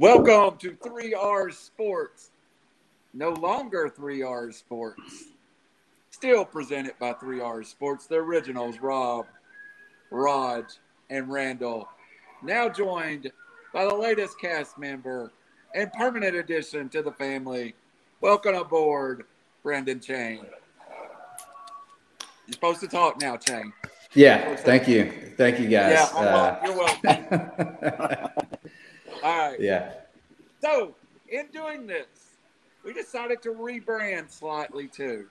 Welcome to 3R Sports. No longer 3R Sports. Still presented by 3R Sports. The originals, Rob, Raj, and Randall. Now joined by the latest cast member and permanent addition to the family. Welcome aboard, Brendan Chang. You're supposed to talk now, Chang. Yeah, thank you. Thank you, guys. Yeah, Uh, you're welcome. All right. yeah. So, in doing this, we decided to rebrand slightly too.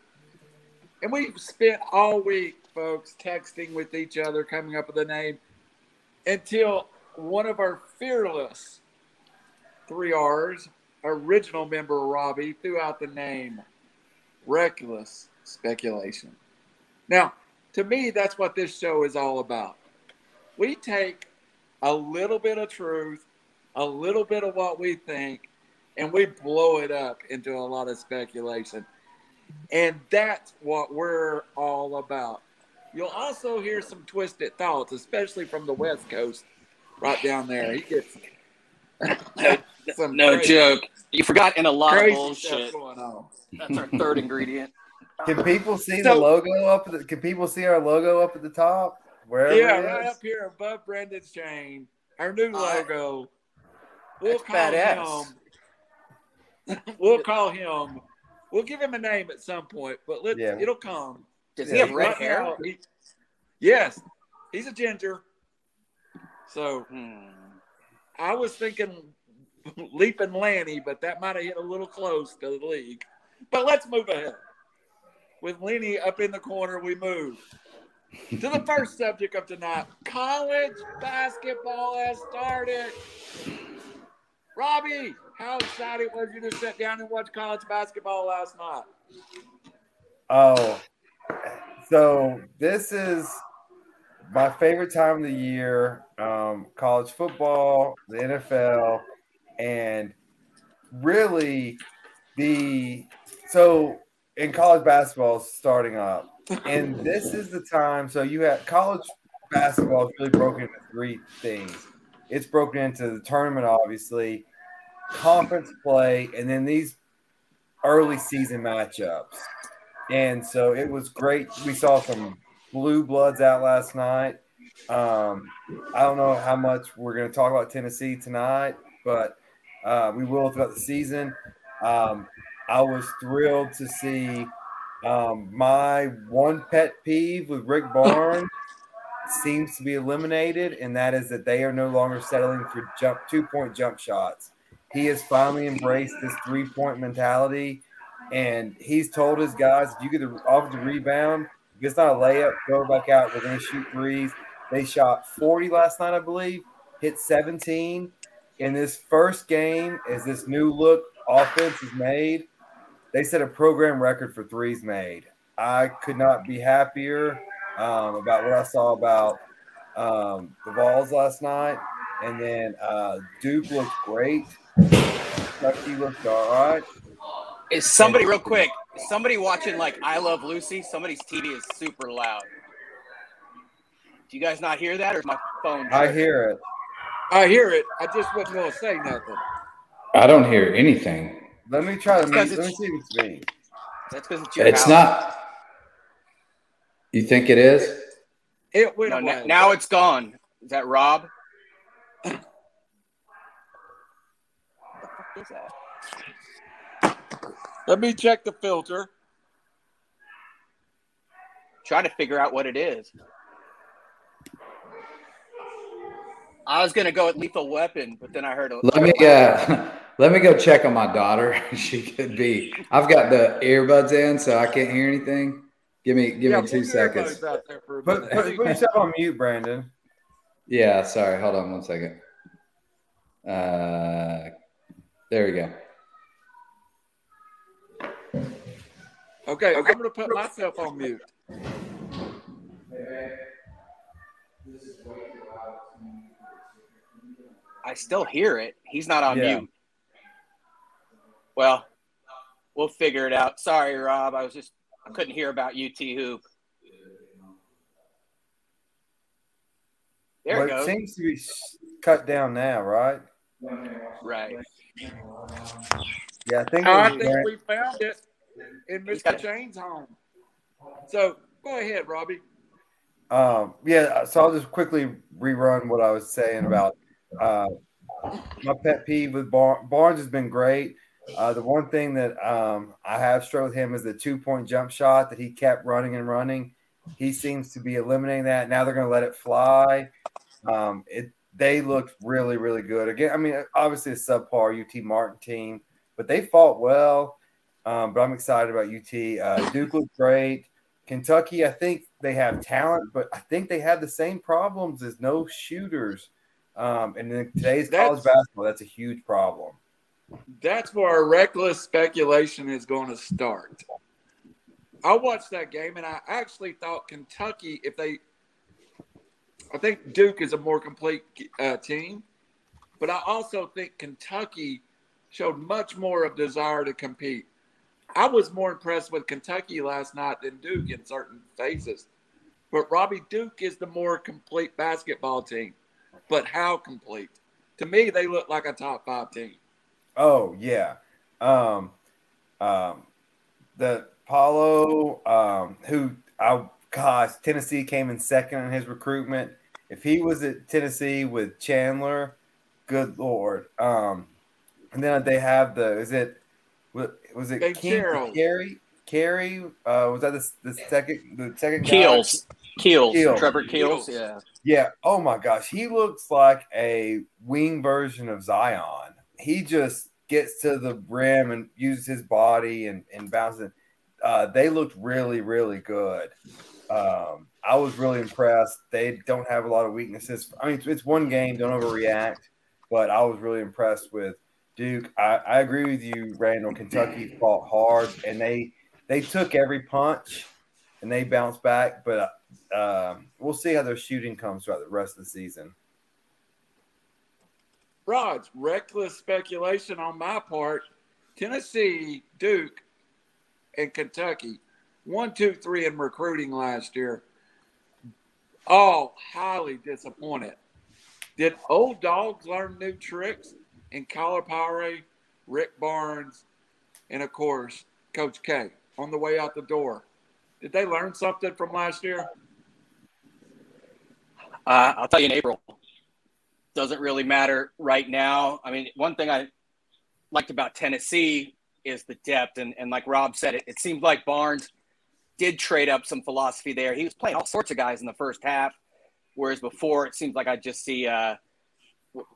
And we spent all week, folks, texting with each other, coming up with a name until one of our fearless three R's, original member Robbie, threw out the name Reckless Speculation. Now, to me, that's what this show is all about. We take a little bit of truth, a little bit of what we think, and we blow it up into a lot of speculation. And that's what we're all about. You'll also hear some twisted thoughts, especially from the West Coast, right down there. He gets some No crazy- joke. You forgot in a lot of bullshit. stuff going on. That's our third ingredient. Can people see So- the logo up? At the, can people see our logo up at the top? Wherever Yeah, it right up here above Brendan's chain, our new Uh, logo. We'll that's call badass. him. We'll call him. We'll give him a name at some point, but let Yeah. it'll come. Does Yeah, he have red Right hair? now, he- yes, he's a ginger. So Hmm. I was thinking leaping Lanny, but that might have hit a little close to the league. But let's move ahead. With Lenny up in the corner, we move to the first subject of tonight. College basketball has started. Robbie, how excited was you to sit down and watch college basketball last night? Oh, so this is my favorite time of the year. Um, college football, the NFL, and really the so in college basketball starting up, and this is the time. So you have college basketball is really broken into three things. It's broken into the tournament, obviously, conference play, and then these early season matchups. And so it was great. We saw some blue bloods out last night. Um, I don't know how much we're going to talk about Tennessee tonight, but uh, we will throughout the season. Um, I was thrilled to see um, my one pet peeve with Rick Barnes seems to be eliminated, and that is that they are no longer settling for jump two point jump shots. He has finally embraced this three point mentality, and he's told his guys if you get the offensive rebound, if it's not a layup, it back out. We're going to shoot threes. They shot 40 last night, I believe, hit 17. In this first game, as this new look offense is made, they set a program record for threes made. I could not be happier um, about what I saw about um, the Vols last night. And then uh, Duke looked great. Kentucky looked all right. Is somebody real quick? Is somebody watching like I Love Lucy? Somebody's TV is super loud. Do you guys not hear that, or is my phone? I hear it. I hear it. I just wasn't going to say nothing. I don't hear anything. Let me try to It's Let me see if it's me. That's because it's your It's house. not. You think it is? It went No, away. n- now it's gone. Is that Rob? What the fuck is that? Let me check the filter. Trying to figure out what it is. I was gonna go with Lethal Weapon, but then I heard a. Let me uh, let me go check on my daughter. she could be. I've got the earbuds in, so I can't hear anything. Give me give Yeah, me two seconds. earbuds Out there for a Put, put, put yourself on mute, Brandon. Yeah, sorry. Hold on one second. Uh, there we go. Okay, I'm going to put myself on mute. I still hear it. He's not on Yeah. mute. Well, we'll figure it out. Sorry, Rob. I was just I couldn't hear about UT hoop. There Well, it goes. It seems to be cut down now, right? Right. Yeah, I think. Oh, I think Grant- we found it in Mr. got. Chang's home. So go ahead, Robbie. Um, yeah, so I'll just quickly rerun what I was saying about uh, my pet peeve with Bar- Barnes has been great. Uh, the one thing that um, I have struggled with him is the two point jump shot that he kept running and running. He seems to be eliminating that. Now they're going to let it fly. Um, it they looked really really good again. I mean, obviously a subpar UT Martin team, but they fought well. Um, but I'm excited about UT. Uh, Duke looked great. Kentucky, I think they have talent, but I think they have the same problems as no shooters. Um, and in today's college basketball, that's a huge problem. That's where reckless speculation is going to start. I watched that game and I actually thought Kentucky, if they, I think Duke is a more complete uh, team, but I also think Kentucky showed much more of desire to compete. I was more impressed with Kentucky last night than Duke in certain phases. But Robbie Duke is the more complete basketball team. But how complete? To me, they look like a top five team. Oh yeah, um, um, the Paolo, um, who I gosh, Tennessee came in second in his recruitment. If he was at Tennessee with Chandler, good lord. Um, and then they have the is it was, was it Big King Cheryl. Carey? Carey uh, was that the, the second the second guy? Keels. Keels. Keels. Trevor Keels. Keels. Yeah. Yeah. Oh my gosh, he looks like a wing version of Zion. He just gets to the rim and uses his body and and bounces. Uh, they looked really, really good. Um, I was really impressed. They don't have a lot of weaknesses. I mean, it's, one game. Don't overreact. But I was really impressed with Duke. I, I agree with you, Randall. Kentucky fought hard and they they took every punch and they bounced back. But um, we'll see how their shooting comes throughout the rest of the season. Raj, reckless speculation on my part. Tennessee, Duke, and Kentucky, one, two, three in recruiting last year, all highly disappointed. Did old dogs learn new tricks? And Calipari, Rick Barnes, and of course, Coach K on the way out the door. Did they learn something from last year? Uh, I'll tell you in April. Doesn't really matter right now. I mean, one thing I liked about Tennessee is the depth. And, and like Rob said, it, it like Barnes did trade up some philosophy there. He was playing all sorts of guys in the first half, whereas before it seems like I just see, uh,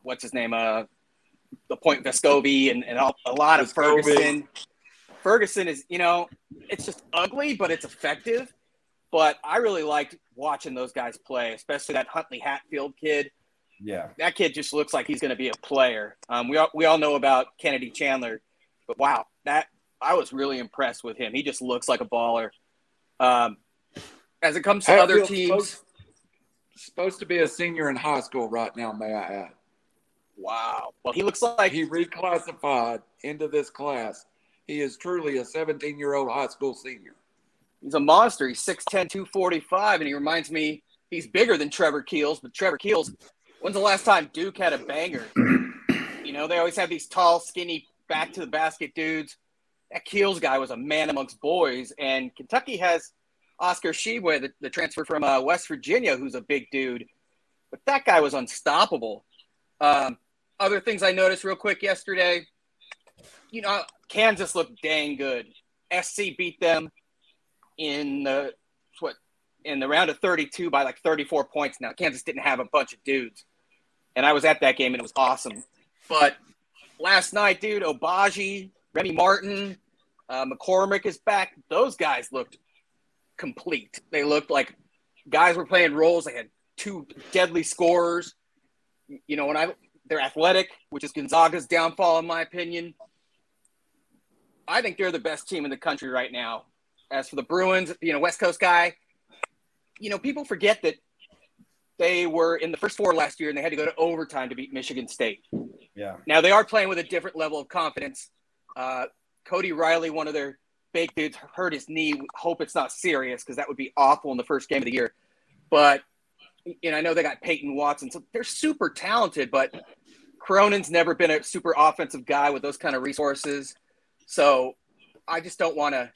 what's his name? Uh, the point Vescovi and, and all, a lot of Vescovi. Ferguson. Ferguson is, you know, it's just ugly, but it's effective. But I really liked watching those guys play, especially that Huntley Hatfield kid. Yeah. That kid just looks like he's going to be a player. Um, we all, we all know about Kennedy Chandler, but wow, that I was really impressed with him. He just looks like a baller. Um, as it comes to other teams, Supposed, supposed to be a senior in high school right now, may I add. wow. Well, he looks like he reclassified into this class. He is truly a 17 year old high school senior. he's a monster. He's 6'10", 245, and he reminds me he's bigger than Trevor Keels. But Trevor Keels, when's the last time Duke had a banger? You know, they always have these tall, skinny, back to the basket dudes. That Keels guy was a man amongst boys, and Kentucky has Oscar Tshiebwe, the, the transfer from uh, West Virginia, who's a big dude. But that guy was unstoppable. Um, other things I noticed real quick yesterday, you know, Kansas looked dang good. SC beat them in the what in the round of 32 by like 34 points. Now Kansas didn't have a bunch of dudes, and I was at that game and it was awesome. But last night, dude, Agbaji, Remy Martin, uh, McCormack is back. Those guys looked complete. They looked like guys were playing roles. They had two deadly scorers. You know, when I they're athletic, which is Gonzaga's downfall in my opinion. I think they're the best team in the country right now. As for the Bruins, you know, West Coast guy, you know, people forget that they were in the first four last year and they had to go to overtime to beat Michigan State. Yeah. Now they are playing with a different level of confidence. Uh, Cody Riley, one of their big dudes, hurt his knee. Hope it's not serious because that would be awful in the first game of the year. But and I know they got Peyton Watson, so they're super talented. But Cronin's never been a super offensive guy with those kind of resources. So I just don't want to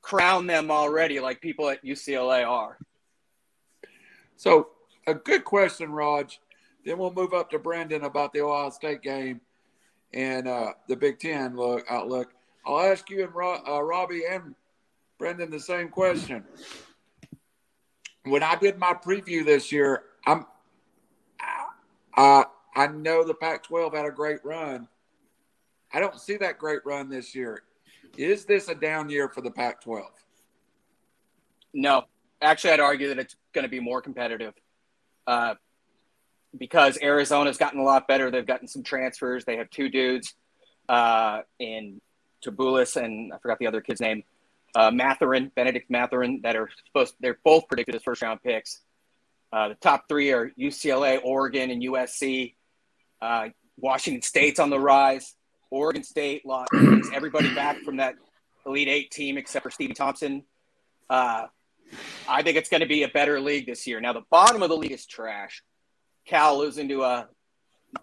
crown them already like people at UCLA are. So, a good question, Raj. Then we'll move up to Brendan about the Ohio State game and uh, the Big Ten look outlook. I'll ask you and Ro- uh, Robbie and Brendan the same question. When I did my preview this year, I'm I I know the Pac-12 had a great run. I don't see that great run this year. Is this a down year for the Pac-12? No, actually, I'd argue that it's going to be more competitive uh, because Arizona's gotten a lot better. They've gotten some transfers. They have two dudes uh, in Tubelis and I forgot the other kid's name, uh, Mathurin, Bennedict Mathurin, that are supposed. They're both predicted as first round picks. Uh, the top three are UCLA, Oregon, and USC. Uh, Washington State's on the rise. Oregon State lost everybody back from that Elite Eight team except for Stevie Thompson. Uh, I think it's going to be a better league this year. Now, the bottom of the league is trash. Cal losing to uh,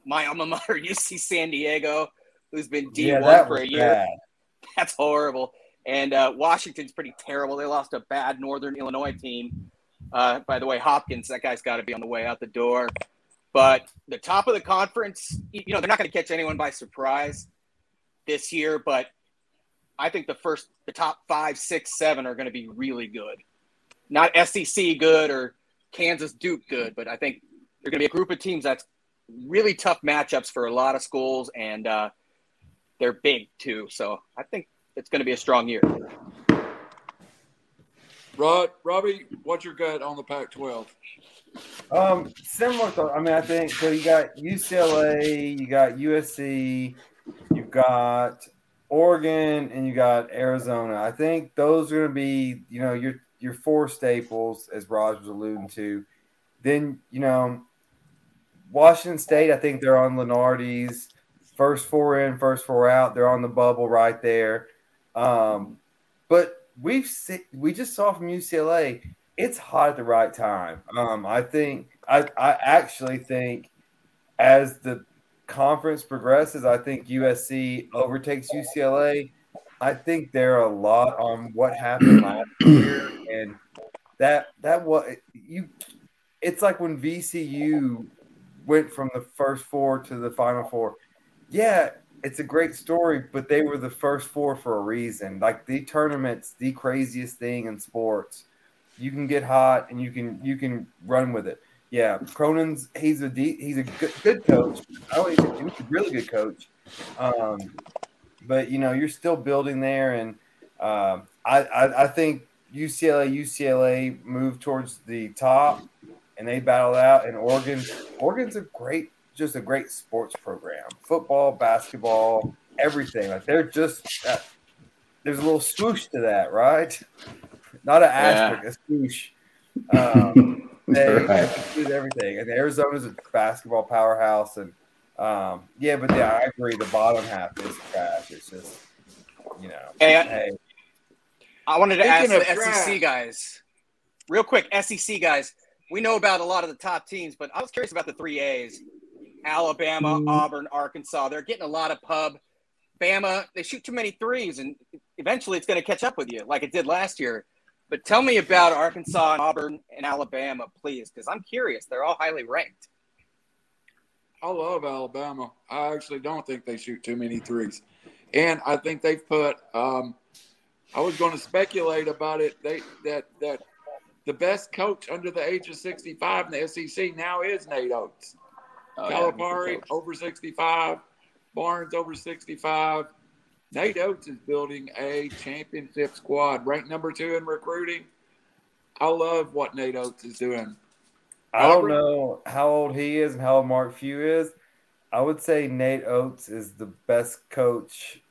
my alma mater, UC San Diego, who's been D1 yeah, for a year. Bad. That's horrible. And uh, Washington's pretty terrible. They lost a bad Northern Illinois team. Uh, by the way, Hopkins, that guy's got to be on the way out the door. But the top of the conference, you know, they're not going to catch anyone by surprise this year, but I think the first, the top five, six, seven are going to be really good. Not SEC good or Kansas Duke good, but I think they're going to be a group of teams that's really tough matchups for a lot of schools, and uh, they're big too. So I think it's going to be a strong year. Rod, Robbie, what's your gut on the Pac-12? Um, similar. To, I mean, I think so. You got UCLA, you got USC, you've got Oregon, and you got Arizona. I think those are going to be, you know, your your four staples, as Raj was alluding to. Then, you know, Washington State. I think they're on Lunardi's first four in, first four out. They're on the bubble right there. Um, but we've we just saw from UCLA, it's hot at the right time. Um, I think I, I actually think as the conference progresses, I think USC overtakes UCLA. I think they're a lot on what happened last year, and that that what you. It's like when VCU went from the first four to the final four. Yeah, it's a great story, but they were the first four for a reason. Like the tournament's the craziest thing in sports. You can get hot and you can you can run with it. Yeah, Cronin's he's a he's a good, good coach. Oh, he's a, he's a really good coach. Um, but you know you're still building there, and uh, I, I I think UCLA UCLA moved towards the top, and they battled out. And Oregon Oregon's a great just a great sports program. Football, basketball, everything. Like they're just uh, there's a little swoosh to that, right? Not an asterisk, yeah. a swoosh. Um, they right. do everything, and Arizona's a basketball powerhouse, and um, yeah, but yeah, I agree. The bottom half is trash. It's just you know. Hey, hey. I wanted to ask the trash. SEC guys, real quick. SEC guys, we know about a lot of the top teams, but I was curious about the three A's. Alabama, mm. Auburn, Arkansas. They're getting a lot of pub. Bama, they shoot too many threes, and eventually it's going to catch up with you, like it did last year. But tell me about Arkansas, and Auburn, and Alabama, please, because I'm curious. They're all highly ranked. I love Alabama. I actually don't think they shoot too many threes, and I think they've put. Um, I was going to speculate about it. They that that the best coach under the age of 65 in the SEC now is Nate Oats. Oh, Calipari yeah, over 65, Barnes over 65. Nate Oats is building a championship squad, ranked number two in recruiting. I love what Nate Oats is doing. I don't know how old he is and how old Mark Few is. I would say Nate Oats is the best coach.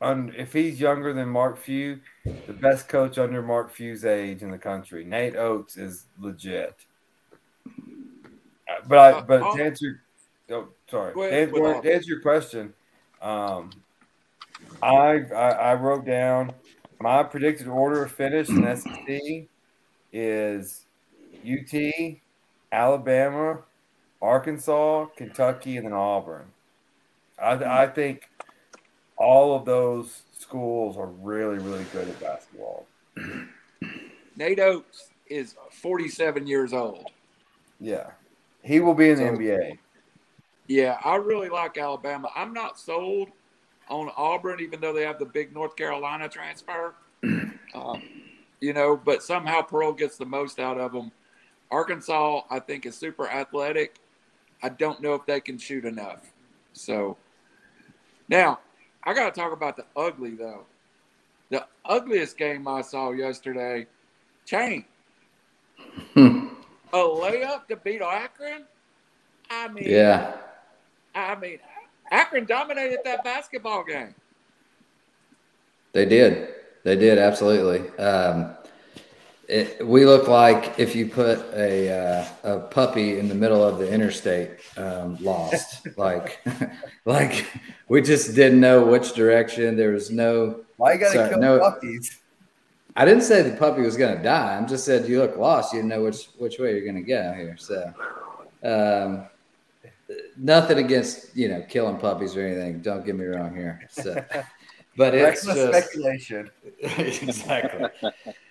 On if he's younger than Mark Few, the best coach under Mark Few's age in the country. Nate Oats is legit. But I, uh, but to answer, oh, sorry, ahead, to, answer, to answer your question, um, I, I I wrote down my predicted order of finish in SEC is UT, Alabama, Arkansas, Kentucky, and then Auburn. I, I think all of those schools are really, really good at basketball. Nate Oats is 47 years old. Yeah. He will be in the So- NBA. Yeah, I really like Alabama. I'm not sold on Auburn, even though they have the big North Carolina transfer. um, you know, but somehow Pearl gets the most out of them. Arkansas, I think, is super athletic. I don't know if they can shoot enough. So now I got to talk about the ugly, though. The ugliest game I saw yesterday, Chang. Hmm. A layup to beat Akron? I mean, Yeah. I mean, Akron dominated that basketball game. They did. They did absolutely. Um, it, we look like if you put a uh, a puppy in the middle of the interstate, um, lost. like, like we just didn't know which direction. There was no. Why you got to Sorry, kill no- puppies? I didn't say the puppy was going to die. I'm just said you look lost. You didn't know which which way you're going to go here. So, um, nothing against you know killing puppies or anything. Don't get me wrong here. So, but it's just speculation. exactly.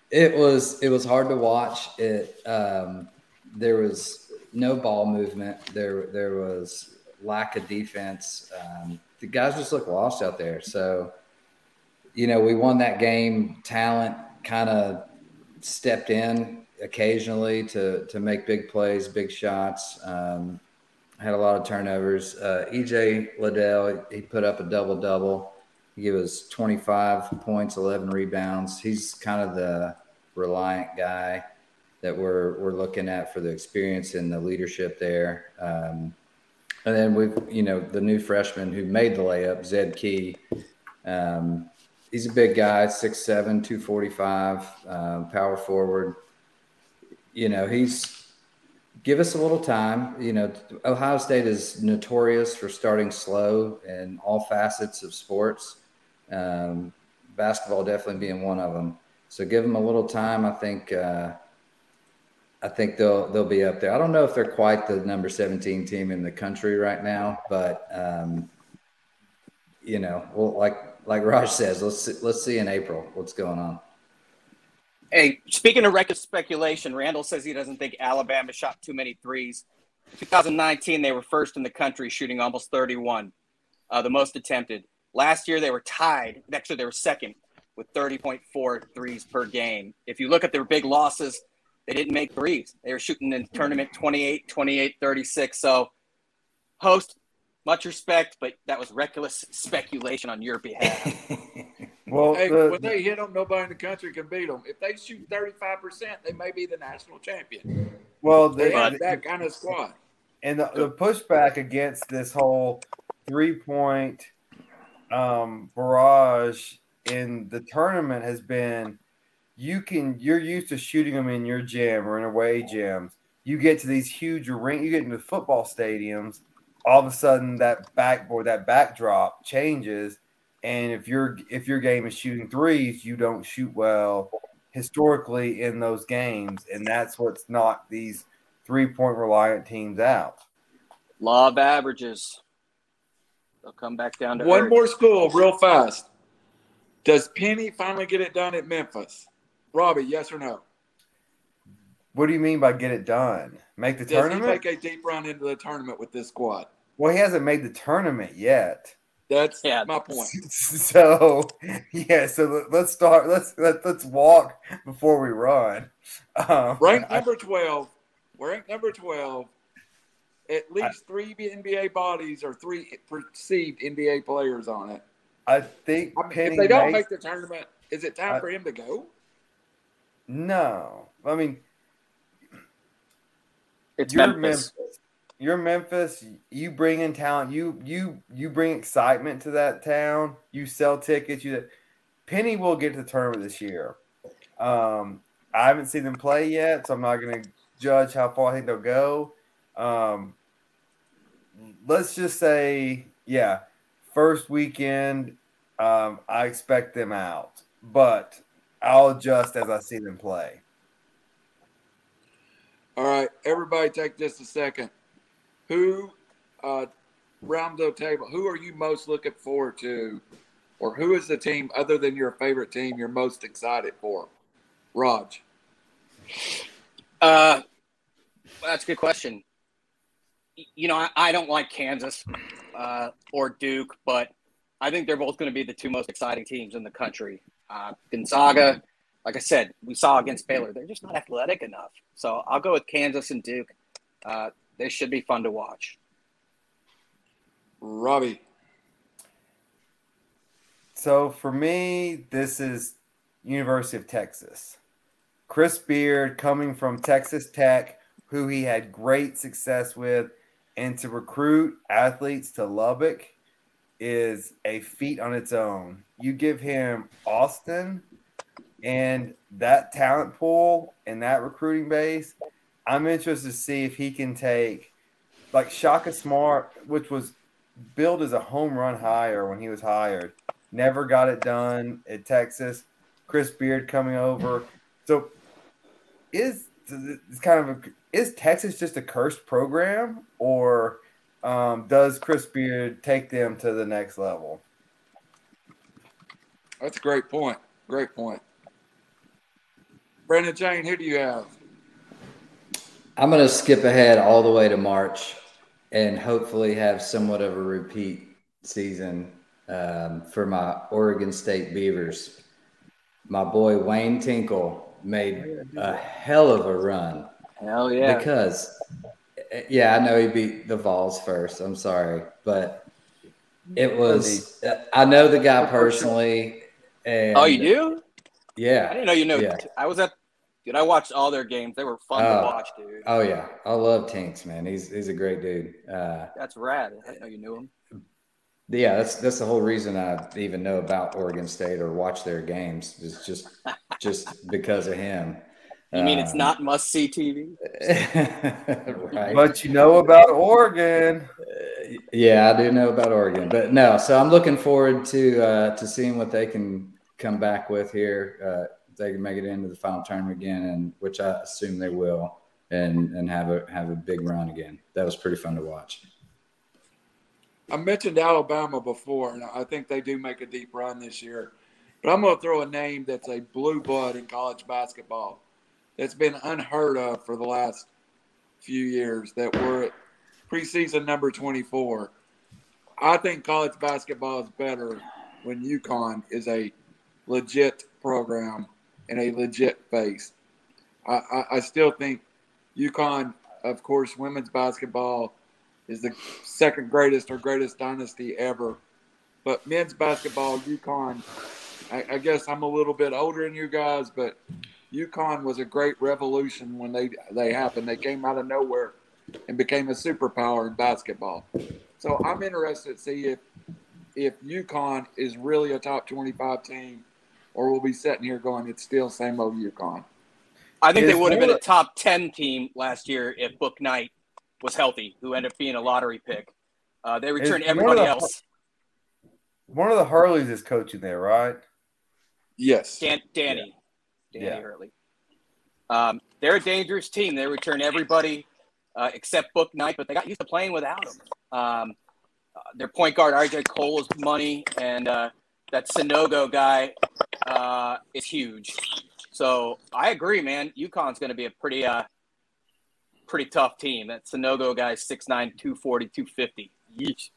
It was it was hard to watch. It um, there was no ball movement. There there was lack of defense. Um, the guys just looked lost out there. So, you know, we won that game. Talent kind of stepped in occasionally to to make big plays, big shots. Um, had a lot of turnovers. Uh, EJ Liddell he put up a double double. He gave us 25 points, 11 rebounds. He's kind of the reliant guy that we're we're looking at for the experience and the leadership there. Um, and then we've you know the new freshman who made the layup, Zed Key. Um, he's a big guy, 6'7", 245, um, power forward. You know he's give us a little time. You know, Ohio State is notorious for starting slow in all facets of sports. Um, basketball definitely being one of them. So give them a little time. I think. Uh, I think they'll they'll be up there. I don't know if they're quite the number seventeen team in the country right now, but um, you know, well, like like Raj says, let's see, let's see in April what's going on. Hey, speaking of record speculation, Randall says he doesn't think Alabama shot too many threes. 2019, they were first in the country, shooting almost 31, uh, the most attempted. Last year, they were tied. Actually, they were second with 30.4 threes per game. If you look at their big losses, they didn't make threes. They were shooting in tournament 28, 28, 36. So, host, much respect, but that was reckless speculation on your behalf. Well, Hey, the- when they hit them, nobody in the country can beat them. If they shoot 35%, they may be the national champion. well, They the, have that kind of squad. and the, the pushback against this whole three point um, barrage in the tournament has been you can you're used to shooting them in your gym or in away gyms. You get to these huge ring, you get into football stadiums. All of a sudden, that backboard, that backdrop changes, and if your if your game is shooting threes, you don't shoot well historically in those games, and that's what's knocked these three point reliant teams out. Law of averages. They'll come back down to One earth. more school, real fast. Does Penny finally get it done at Memphis? Robbie, yes or no? What do you mean by get it done? Make the Does he tournament? make a deep run into the tournament with this squad? well, he hasn't made the tournament yet. That's Yeah. my point. So yeah, so let- let's start. Let's let, let's walk before we run. Um, Ranked I- number 12. We're ranked number 12. At least three NBA bodies or three perceived NBA players on it. I think I mean, if they don't makes- make the tournament, is it time I- for him to go? no. I mean, It's you're Memphis. Memphis. You're Memphis. You bring in talent. You you you bring excitement to that town. You sell tickets. You Penny will get to the tournament this year. Um, I haven't seen them play yet, so I'm not going to judge how far I think they'll go. Um, let's just say, yeah, first weekend, um, I expect them out, but I'll adjust as I see them play. All right, everybody take just a second. who uh, round the table? Who are you most looking forward to, or who is the team other than your favorite team you're most excited for? Raj. Uh, that's a good question. You know, I, I don't like Kansas uh, or Duke, but I think they're both going to be the two most exciting teams in the country. Uh, Gonzaga, like I said, we saw against Baylor, they're just not athletic enough. So I'll go with Kansas and Duke. Uh, they should be fun to watch. Robbie. So for me, this is University of Texas. Chris Beard coming from Texas Tech, who he had great success with, and to recruit athletes to Lubbock is a feat on its own. You give him Austin and that talent pool and that recruiting base. I'm interested to see if he can take like Shaka Smart, which was billed as a home run hire when he was hired, never got it done at Texas. Chris Beard coming over. So is it's kind of a, is Texas just a cursed program or um, does Chris Beard take them to the next level? That's a great point. Great point. Brandon Jane, who do you have? I'm going to skip ahead all the way to March and hopefully have somewhat of a repeat season um, for my Oregon State Beavers. My boy Wayne Tinkle made a hell of a run. Hell yeah. Because, yeah, I know he beat the Vols first. I'm sorry. But it was, I know the guy personally. And oh, you do? Yeah. I didn't know you know. Yeah. I was at, dude, I watched all their games. They were fun Oh. to watch, dude. Oh, yeah. I love Tinks, man. He's, he's a great dude. Uh, That's rad. I didn't know you knew him. Yeah, that's that's the whole reason I even know about Oregon State or watch their games is just just because of him. You mean it's Um, not must see TV? right? But you know about Oregon. yeah, I do know about Oregon, but no. So I'm looking forward to uh, to seeing what they can come back with here. Uh, if they can make it into the final tournament again, and which I assume they will, and and have a have a big run again. That was pretty fun to watch. I mentioned Alabama before, and I think they do make a deep run this year. But I'm going to throw a name that's a blue blood in college basketball that's been unheard of for the last few years that were at preseason number 24. I think college basketball is better when UConn is a legit program and a legit face. I, I, I still think UConn, of course, women's basketball is the second greatest or greatest dynasty ever. But men's basketball, UConn, I, I guess I'm a little bit older than you guys, but UConn was a great revolution when they they happened. They came out of nowhere and became a superpower in basketball. So I'm interested to see if if UConn is really a top 25 team, or we'll be sitting here going, it's still same old UConn. I think Is they would have been a top 10 team last year if Bouknight was healthy, who ended up being a lottery pick. Uh, they returned Is everybody Florida- else. One of the Hurleys is coaching there, right? Yes. Dan, Danny. Danny Yeah. Hurley. Um, they're a dangerous team. They return everybody uh, except Bouknight, but they got used to playing without him. Um, uh, their point guard, RJ Cole, is money, and uh, that Sanogo guy uh, is huge. So I agree, man. UConn's going to be a pretty uh, pretty tough team. That Sanogo guy is 6'9", 240, 250. Yeesh.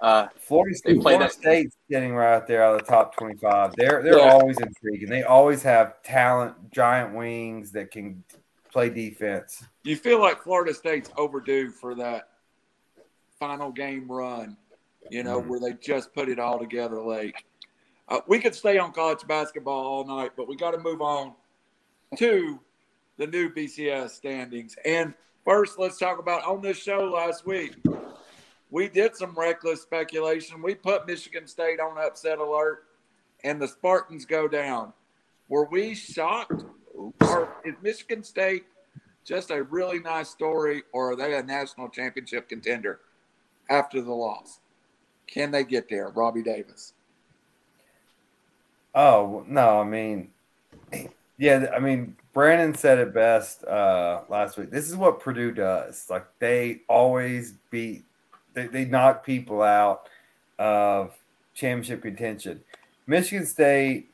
Uh, Florida, They State, play Florida that- State's getting right out there out of the top 25. They're they're Yeah. always intriguing. They always have talent, giant wings that can play defense. you feel like Florida State's overdue for that final game run, you know, Mhm. where they just put it all together late. Uh, we could stay on college basketball all night, but we got to move on to the new BCS standings. And first, let's talk about on this show last week. We did some reckless speculation. We put Michigan State on upset alert, and the Spartans go down. Were we shocked? Or is Michigan State just a really nice story, or are they a national championship contender after the loss? Can they get there, Robbie Davis? Oh no, I mean, Yeah, I mean, Brandon said it best uh, last week. This is what Purdue does. Like they always beat, they, they knock people out of championship contention. Michigan State,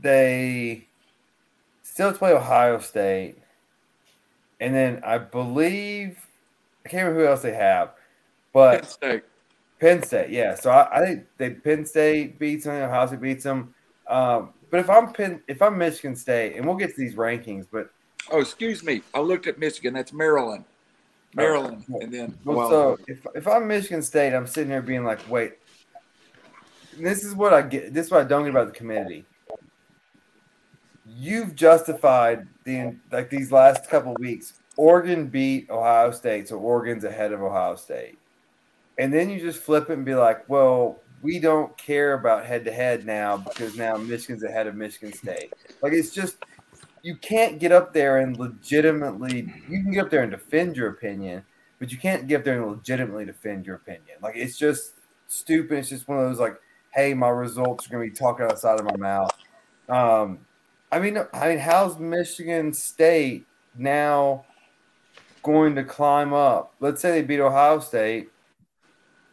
they still play Ohio State, and then I believe I can't remember who else they have, but Penn State. Penn State, yeah. So I, I think they Penn State beats them, Ohio State beats them. Um, but if I'm Penn, if I'm Michigan State, and we'll get to these rankings, but Oh, excuse me. I looked at Michigan. That's Maryland. Maryland, Oh. and then well, well, so if if I'm Michigan State, I'm sitting here being like, wait, this is what I get. This is what I don't get about the committee. You've justified the like these last couple of weeks. Oregon beat Ohio State, so Oregon's ahead of Ohio State. And then you just flip it and be like, well, we don't care about head to head now because now Michigan's ahead of Michigan State. Like it's just you can't get up there and legitimately you can get up there and defend your opinion, but you can't get up there and legitimately defend your opinion. Like it's just stupid. It's just one of those like, hey, my results are gonna be talking outside of my mouth. Um, I mean, I mean, how's Michigan State now going to climb up? Let's say they beat Ohio State,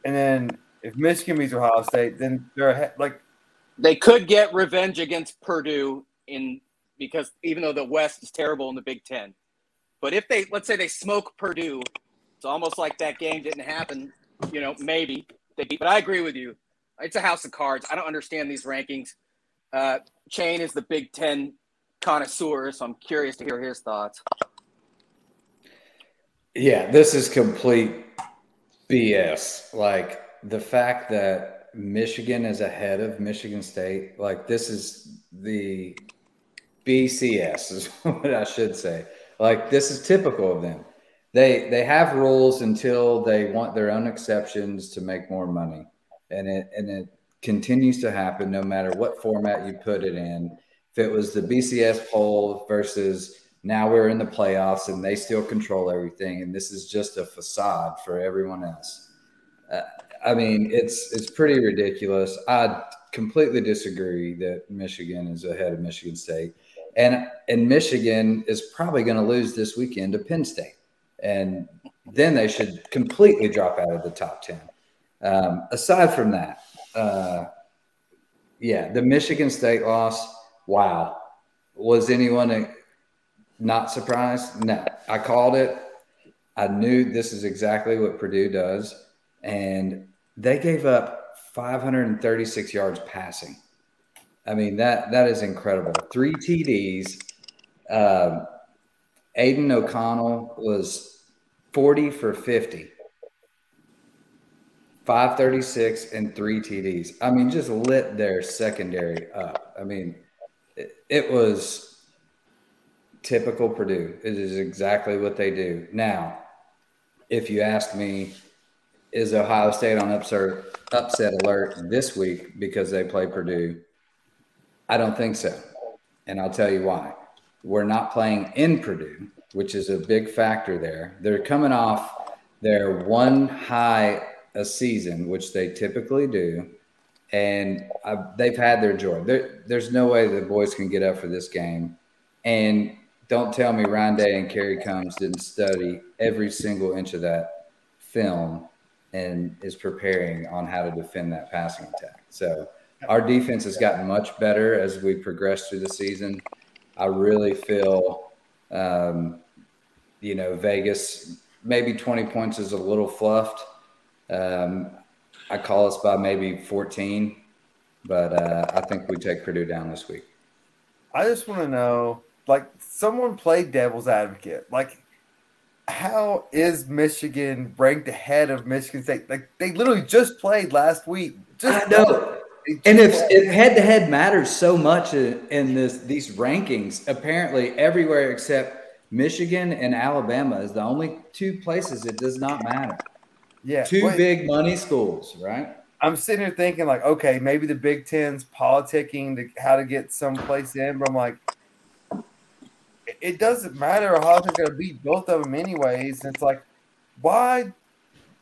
and then if Michigan beats Ohio State, then they're ahead. Like, They could get revenge against Purdue in because even though the West is terrible in the Big Ten, but if they let's say they smoke Purdue, it's almost like that game didn't happen. You know, maybe they beat. But I agree with you. It's a house of cards. I don't understand these rankings. Uh, Chang is the Big Ten connoisseur, so I'm curious to hear his thoughts. Yeah, this is complete BS. Like the fact that Michigan is ahead of Michigan State, like this is the BCS is what I should say. Like this is typical of them. They they have rules until they want their own exceptions to make more money. And it and it continues to happen no matter what format you put it in. If it was the BCS poll versus now we're in the playoffs and they still control everything and this is just a facade for everyone else uh, i mean it's it's pretty ridiculous i completely disagree that michigan is ahead of michigan state and and michigan is probably going to lose this weekend to penn state and then they should completely drop out of the top 10 um, aside from that uh, yeah the michigan state loss wow was anyone not surprised? No, I called it. I knew this is exactly what Purdue does. And they gave up 536 yards passing. I mean, that that is incredible. Three TDs. Um, Aidan O'Connell was 40 for 50. 536 and three TDs. I mean, just lit their secondary up. I mean, it, it was typical Purdue. It is exactly what they do. Now, if you ask me, is Ohio State on upset upset alert this week because they play Purdue? I don't think so. And I'll tell you why. We're not playing in Purdue, which is a big factor there. They're coming off their one high a season, which they typically do. And I, they've had their joy. There, there's no way the boys can get up for this game. And don't tell me Ryan Day and Kerry Coombs didn't study every single inch of that film and is preparing on how to defend that passing attack. So our defense has gotten much better as we progress through the season. I really feel, um, you know, Vegas maybe 20 points is a little fluffed. Um, I call us by maybe 14, but uh, I think we take Purdue down this week. I just want to know, like, someone played devil's advocate. Like, how is Michigan ranked ahead of Michigan State? Like, they literally just played last week. Just I know. And if, if head-to-head matters so much in, in this these rankings, apparently everywhere except Michigan and Alabama is the only two places it does not matter. yeah, Two big money schools, right? I'm sitting here thinking, like, okay, maybe the Big Ten's politicking to how to get someplace in, but I'm like, it- doesn't matter. Ohio's going to beat both of them anyways. And it's like, why?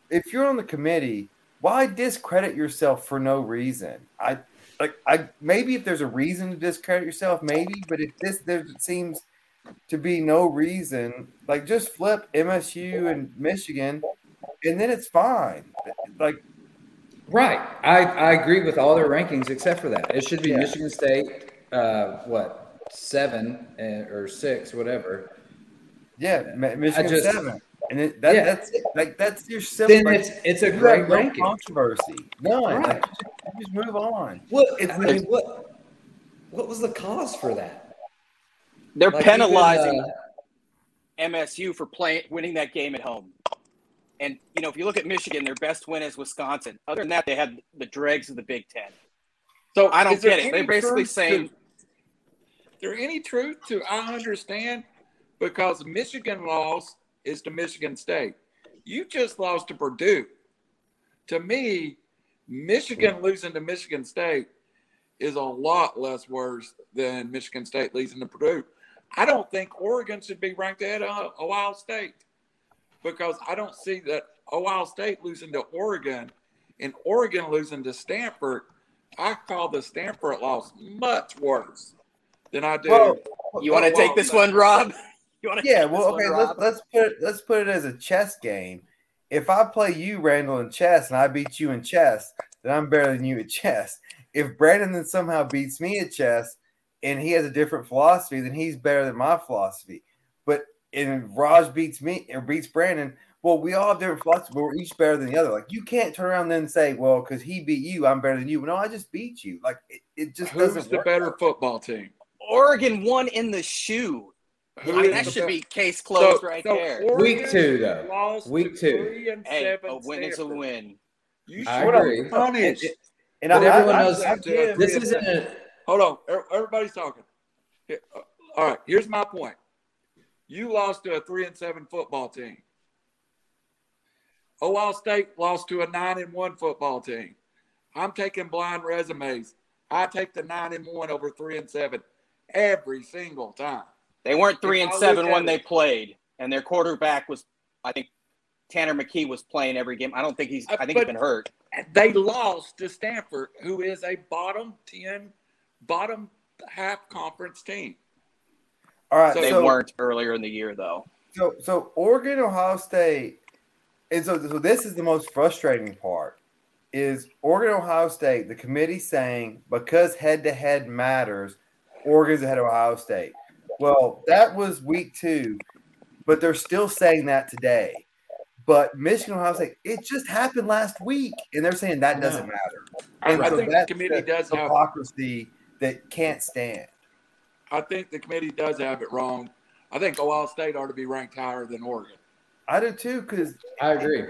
If you're on the committee, why discredit yourself for no reason? I like I maybe if there's a reason to discredit yourself, maybe, but if this there seems to be no reason, like just flip MSU and Michigan, and then it's fine. Like Right. I, I agree with all their rankings except for that. It should be Yeah. Michigan State, uh, what, seven uh, or six, whatever. yeah, Michigan just- seven, and it, that, Yeah. that's it. Like that's your simple. Then it's it's a you have great no ranking. controversy. None. Right. Like, just, just move on. What It's I the- mean, what what was the cause for that? They're Like, penalizing even, uh, MSU for playing winning that game at home. And you know, if you look at Michigan, their best win is Wisconsin. Other than that, they had the dregs of the Big Ten. So I don't get it. They're basically truth to- saying- Is there any truth to I understand because Michigan lost is to Michigan State. You just lost to Purdue. To me, Michigan losing to Michigan State is a lot less worse than Michigan State losing to Purdue. I don't think Oregon should be ranked ahead uh, of Ohio State because I don't see that Ohio State losing to Oregon and Oregon losing to Stanford. I call the Stanford loss much worse than I do. Well, You want to take this one, Rob? You want to Yeah, well, okay. one, Let's let's put it, let's put it as a chess game. If I play you, Randall, in chess, and I beat you in chess, then I'm better than you at chess. If Brandon then somehow beats me at chess, and he has a different philosophy, then he's better than my philosophy. But if Raj beats me or beats Brandon, well, we all have different philosophies, but we're each better than the other. Like you can't turn around then and say, "Well, because he beat you, I'm better than you." No, I just beat you. Like it, it just Who's doesn't the work. better football team? Oregon won in the shoe. I mean, that should be- be case closed right there. Oregon Week two, though. lost Week to two. three Hey, a win is a win. You I should agree. have punished. And- And But I, everyone I, knows I, I give, This isn't a Hold on, Er- everybody's talking. Uh, All right, here's my point. You lost to a three and seven football team. Ohio State lost to a nine and one football team. I'm taking blind resumes. I take the nine and one over three and seven every single time. They weren't three If and I seven when it- they played, and their quarterback was, I think, Tanner McKee was playing every game. I don't think he's. Uh, I think he's been hurt. They lost to Stanford, who is a bottom 10, bottom half conference team. all right. so, They so, weren't earlier in the year though. So, so Oregon, Ohio State, and so, so this is the most frustrating part: is Oregon, Ohio State, the committee saying because head to head matters, Oregon's ahead of Ohio State. Well, that was week two, but they're still saying that today. But Michigan, Ohio State, it just happened last week, and they're saying that doesn't matter. I, And I so think the committee the does have hypocrisy that can't stand. I think the committee does have it wrong. I think Ohio State ought to be ranked higher than Oregon. I do too, because I agree.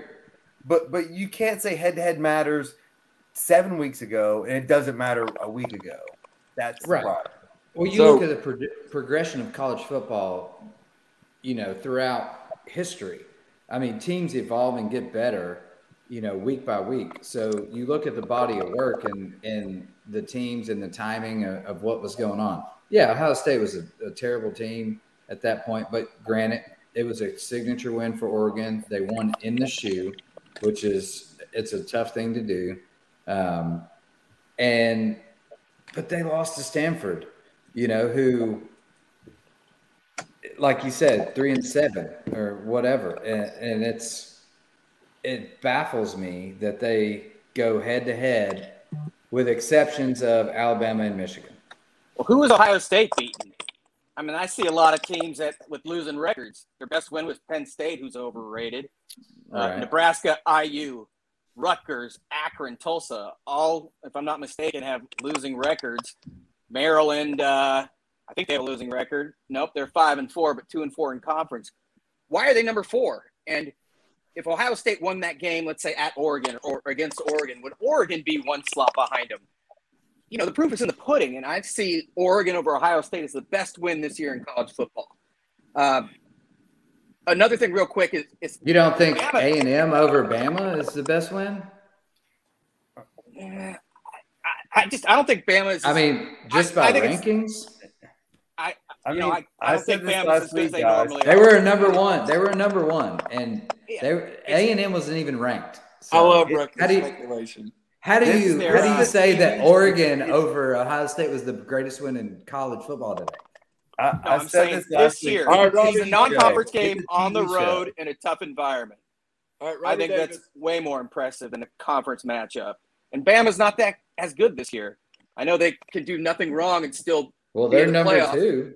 But but you can't say head to head matters seven weeks ago and it doesn't matter a week ago. That's Right. Well, you So- look at the pro- progression of college football, you know, throughout history. I mean, teams evolve and get better, you know, week by week. So you look at the body of work and and the teams and the timing of, of what was going on. Yeah, Ohio State was a, a terrible team at that point, but granted, it was a signature win for Oregon. They won in the shoe, which is it's a tough thing to do. Um, and but they lost to Stanford, you know, who, like you said, three and seven or whatever, and, and it's it baffles me that they go head to head, with exceptions of Alabama and Michigan. Well, who was Ohio State beating? I mean, I see a lot of teams that with losing records. Their best win was Penn State, who's overrated. Uh, Right. Nebraska, IU, Rutgers, Akron, Tulsa, all, if I'm not mistaken, have losing records. Maryland, uh, I think they have a losing record. Nope, they're five and four, but two and four in conference. Why are they number four? And if Ohio State won that game, let's say at Oregon or against Oregon, would Oregon be one slot behind them? You know, the proof is in the pudding, and I see Oregon over Ohio State as the best win this year in college football. Um, another thing, real quick, is, is You don't think A and M over Bama is the best win? eh, I, I just I don't think Bama is. I mean, just I- I by think rankings, I you mean, know, I, I, don't think this Bama's last as good as they guys. normally they are. were a number one. They were a number one, and they A and M wasn't even ranked. I love it- how do you, speculation. how do This you how do you uh, say that Oregon over Ohio State was the greatest win in college football today? I, No, I I'm said saying this this, year. All right, it's a non-conference it's a game on the TV show. road in a tough environment. All right, I think Davis. that's way more impressive than a conference matchup. And Bama's not that as good this year. I know they can do nothing wrong and still, Well, they're the number playoff. two.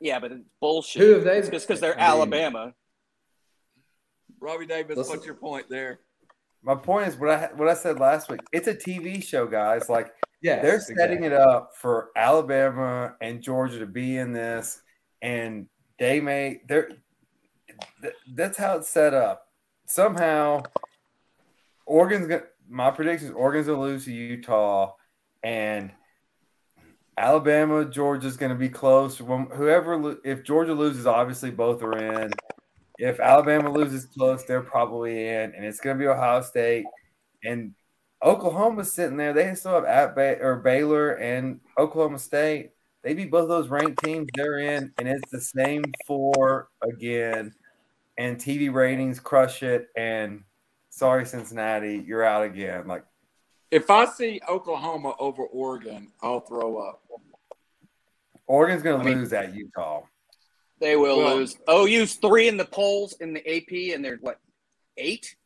yeah, but it's bullshit. Who have they- It's just because they're I mean- Alabama. Robbie Davis, Listen- what's your point there? My point is what I what I said last week. It's a TV show, guys. Like yeah, they're setting it up for Alabama and Georgia to be in this, and they may they're th- that's how it's set up. Somehow, Oregon's gonna. My prediction is Oregon's gonna lose to Utah, and Alabama Georgia's gonna be close. When- Whoever if Georgia loses, obviously both are in. If Alabama loses close, they're probably in, and it's gonna be Ohio State and Oklahoma's sitting there. They still have at Bay, or Baylor and Oklahoma State. They beat both those ranked teams they're in, and it's the same four again. And TV ratings crush it. And sorry, Cincinnati, you're out again. Like If I see Oklahoma over Oregon, I'll throw up. Oregon's going I to mean- lose at Utah. They will Well- lose. OU's three in the polls in the AP, and they're what eight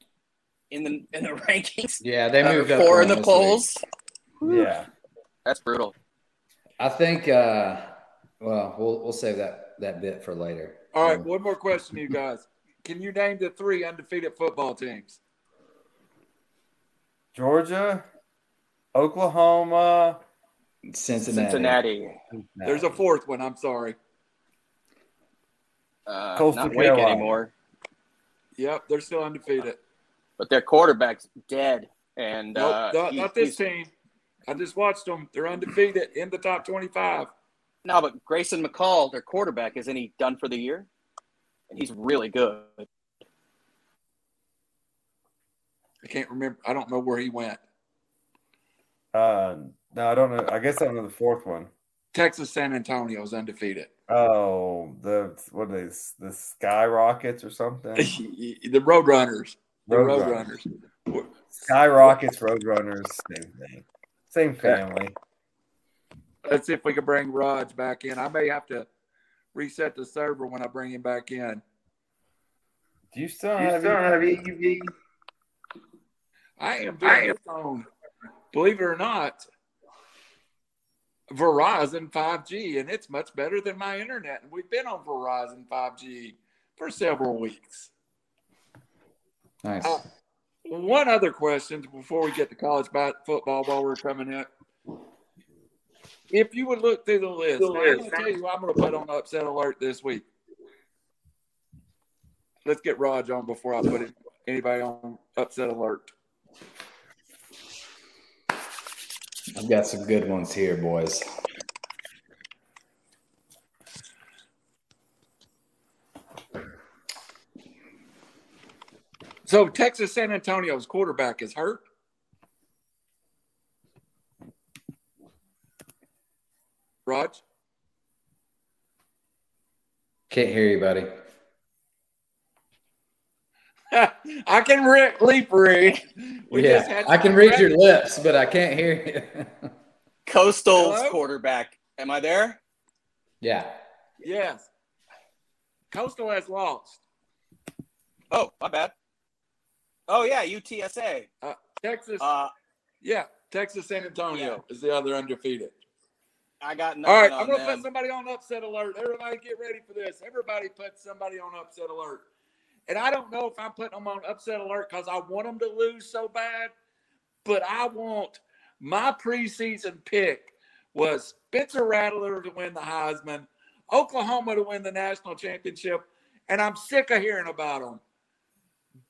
in the in the rankings. Yeah, they Uh, moved up four one in the this polls. Yeah, That's brutal. I think. uh Well, we'll we'll save that that bit for later. All right, one more question, you guys. Can you name the three undefeated football teams? Georgia, Oklahoma. Cincinnati. Cincinnati. There's a fourth one. I'm sorry. Uh, Coastal not Wake anymore, Yep, they're still undefeated. but their quarterback's dead. And Nope, uh, not, he- not this team. I just watched them. They're undefeated in the top 25. No, but Grayson McCall, their quarterback, isn't he done for the year? And he's really good. I can't remember. I don't know where he went. Uh, no, I don't know. I guess I don't know the fourth one. Texas San Antonio is undefeated. Oh, the what are these? The Skyrockets or something? the Roadrunners. The Roadrunners. Roadrunners. Skyrockets, Roadrunners, same thing, same family. Let's see if we can bring Raj back in. I may have to reset the server when I bring him back in. Do you still have EV? I am doing this on, believe it or not, Verizon 5G, and it's much better than my internet. And we've been on Verizon 5G for several weeks. Nice. Uh, one other question before we get to college football while we're coming in. If you would look through the list, now, I'm going to tell you I'm going to put on upset alert this week. Let's get Raj on before I put anybody on upset alert. I've got some good ones here, boys. So Texas San Antonio's quarterback is hurt. Raj, Can't hear you, buddy. I can re- leap read. We yeah, I can some read your lips, but I can't hear you. Coastal's Hello? quarterback. Am I there? yeah. Yes. Coastal has lost. Oh, my bad. Oh yeah, UTSA. Texas, Uh, yeah, Texas San Antonio is the other undefeated. I got nothing All right, on I'm going to them. put somebody on upset alert. Everybody get ready for this. Everybody put somebody on upset alert. And I don't know if I'm putting them on upset alert because I want them to lose so bad, but I want my preseason pick was Spencer Rattler to win the Heisman, Oklahoma to win the national championship, and I'm sick of hearing about them.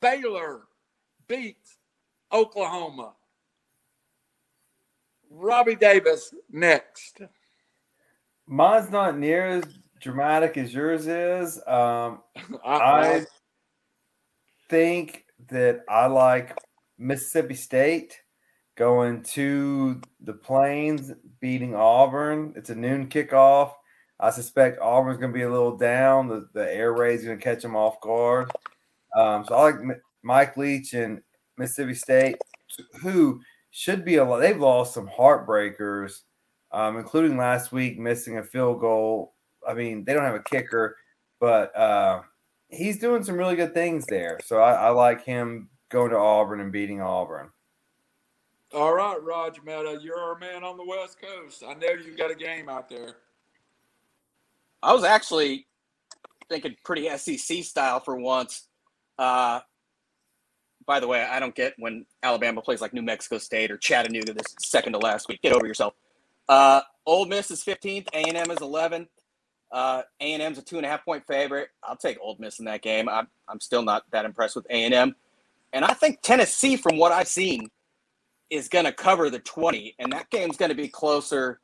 Baylor beats Oklahoma. Robbie Davis next. Mine's not near as dramatic as yours is. Um, I, I think that I like Mississippi State going to the Plains, beating Auburn. It's a noon kickoff. I suspect Auburn's going to be a little down. The, the air raid is going to catch them off guard. Um, so I like M- Mike Leach and Mississippi State, who should be a lot. They've lost some heartbreakers, um, including last week missing a field goal. I mean, they don't have a kicker, but uh, he's doing some really good things there. So I, I like him going to Auburn and beating Auburn. All right, Roger Meta, you're our man on the West Coast. I know you've got a game out there. I was actually thinking pretty SEC style for once. Uh, by the way, I don't get when Alabama plays like New Mexico State or Chattanooga this second to last week. Get over yourself. Uh, Ole Miss is 15th. A&M is 11th. Uh, A&M's a two and a half point favorite. I'll take Ole Miss in that game. I'm, I'm still not that impressed with A&M. And I think Tennessee, from what I've seen, is going to cover the 20. And that game's going to be closer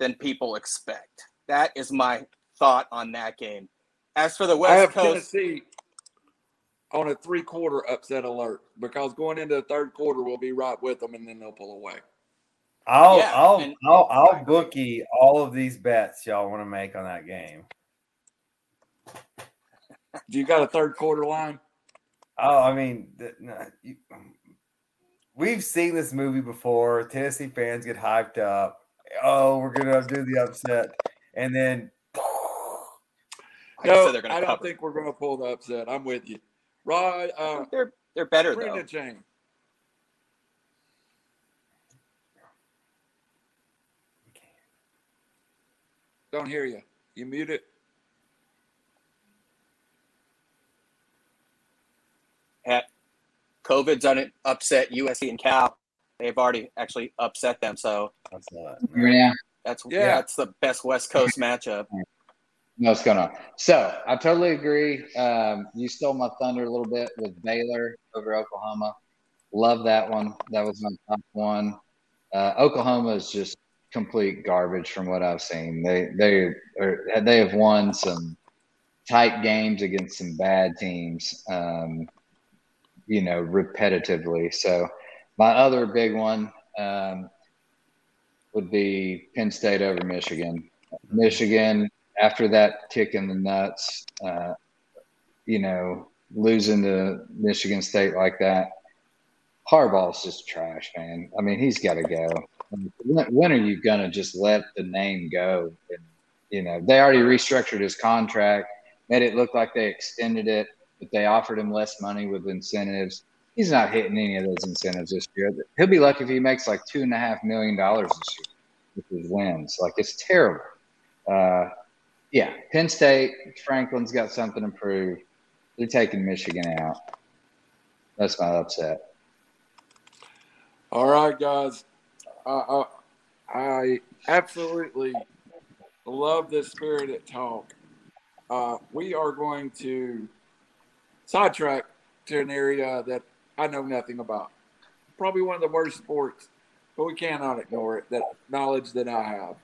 than people expect. That is my thought on that game. As for the West I have Coast, Tennessee on a three quarter upset alert because going into the third quarter, we'll be right with them and then they'll pull away. I'll Yeah, I'll and- I'll, I'll bookie all of these bets y'all want to make on that game. Do you got a third quarter line? Oh, I mean, th- no, you, we've seen this movie before. Tennessee fans get hyped up. Oh, we're gonna do the upset, and then like I No, said, I don't cover. think we're going to pull the upset. I'm with you. Rod, uh, they're they're better Brenda though. Jane. Don't hear you. You mute it. COVID's done it upset USC and Cal. They've already actually upset them. So that's not. Yeah. that's Yeah. that's the best West Coast matchup. No, what's going on? So I totally agree. Um, you stole my thunder a little bit with Baylor over Oklahoma. Love that one. That was my top one. Uh, Oklahoma is just complete garbage from what I've seen. They they are they have won some tight games against some bad teams. Um, you know, repetitively. So my other big one um, would be Penn State over Michigan. Michigan after that kick in the nuts, uh, you know, losing to Michigan State like that, Harbaugh's just trash, man. I mean, he's got to go. When, when are you gonna just let the name go? And, you know, they already restructured his contract, made it look like they extended it, but they offered him less money with incentives. He's not hitting any of those incentives this year. He'll be lucky if he makes like two and a half million dollars this year with his wins. Like it's terrible. Uh, yeah, Penn State, Franklin's got something to prove. They're taking Michigan out. That's my upset. All right, guys. Uh, I absolutely love this spirited talk. Uh, we are going to sidetrack to an area that I know nothing about. Probably one of the worst sports, but we cannot ignore it. That knowledge that I have.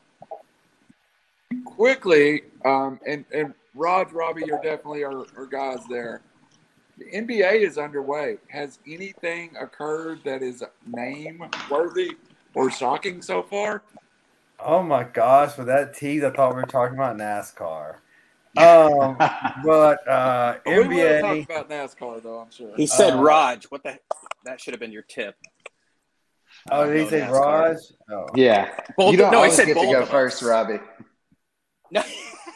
Quickly, um, and and Rod, Robbie, you're definitely our, our guys there. The NBA is underway. Has anything occurred that is name worthy or shocking so far? Oh my gosh, with that tease, I thought we were talking about NASCAR. Um, but uh, We will NBA. talk about NASCAR though. I'm sure. He said Uh, Raj. What the? That should have been your tip. Oh, did he No say NASCAR. Raj? Oh. Yeah. Both you don't no, he always said get to go first, Robbie. No,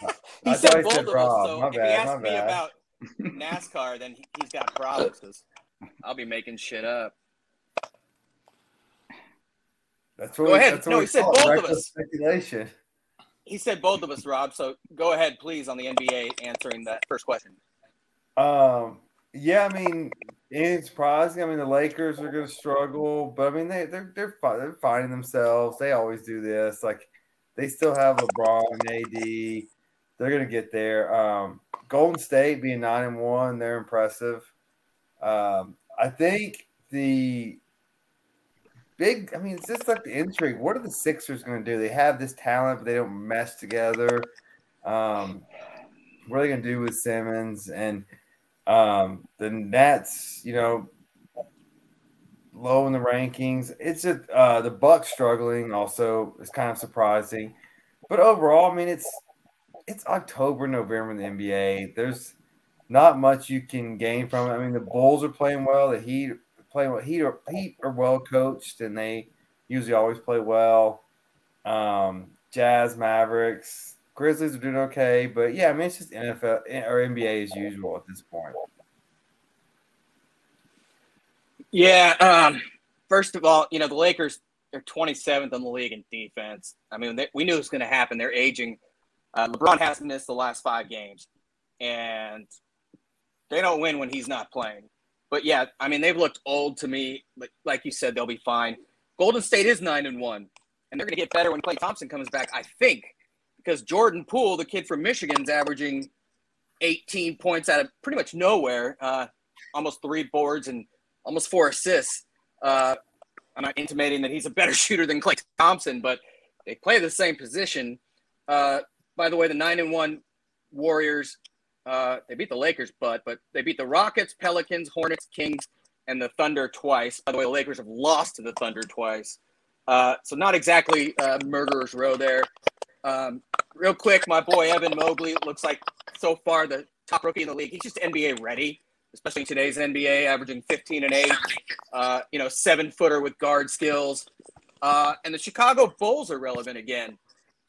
I he thought said he both said of Rob. us. So My if he bad, asks my me bad. about NASCAR, then he- he's got problems because I'll be making shit up. That's what Go we, ahead. That's No, he said both of us. Speculation. He said both of us, Rob. So go ahead, please, on the NBA answering that first question. Um, yeah, I mean, it's surprising. I mean, the Lakers are going to struggle, but I mean, they they're they're, they're finding themselves. They always do this. Like, they still have LeBron and AD. They're going to get there. Um, Golden State being nine and one, they're impressive. Um, I think the big. I mean, it's just like the intrigue. What are the Sixers going to do? They have this talent, but they don't mesh together. Um, what are they going to do with Simmons and um, the Nets? You know, low in the rankings. It's just uh, the Bucks struggling. Also, is kind of surprising. But overall, I mean, it's it's October, November in the NBA. There's not much you can gain from it. I mean, the Bulls are playing well. The Heat playing with Heat are, Heat are well coached and they usually always play well. Um, Jazz, Mavericks, Grizzlies are doing okay, but yeah, I mean it's just NFL or NBA as usual at this point. Yeah. Um, first of all, you know the Lakers are 27th in the league in defense. I mean, they, we knew it was going to happen. They're aging. Uh, LeBron has missed the last five games, and they don't win when he's not playing. But yeah, I mean, they've looked old to me. But like you said, they'll be fine. Golden State is nine and one, and they're going to get better when Klay Thompson comes back. I think because Jordan Poole, the kid from Michigan's averaging 18 points out of pretty much nowhere, uh, almost three boards and almost four assists. Uh, I'm not intimating that he's a better shooter than Klay Thompson, but they play the same position. Uh, by the way, the nine and one Warriors, uh, they beat the Lakers, but but they beat the Rockets, Pelicans, Hornets, Kings, and the Thunder twice. By the way, the Lakers have lost to the Thunder twice, uh, so not exactly uh, murderers row there. Um, real quick, my boy Evan Mobley looks like so far the top rookie in the league. He's just NBA ready, especially today's NBA, averaging 15 and 8. Uh, you know, seven footer with guard skills. And the Chicago Bulls are relevant again.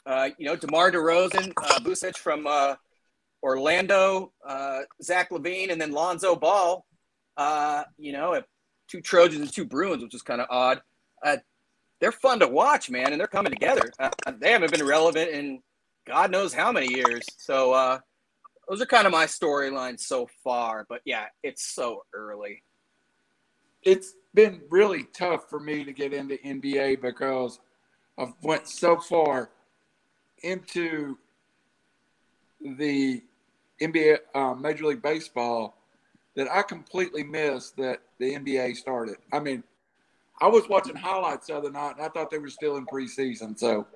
You know, DeMar DeRozan, uh, Vucevic from Orlando, uh, Zach LaVine, and then Lonzo Ball. Uh, you know, two Trojans and two Bruins, which is kind of odd. Uh, they're fun to watch, man, and they're coming together. Uh, they haven't been relevant in God knows how many years. So uh, those are kind of my storylines so far. But yeah, it's so early. It's been really tough for me to get into NBA because I've went so far into the NBA uh, Major League Baseball that I completely missed that the NBA started. I mean, I was watching highlights the other night and I thought they were still in preseason. So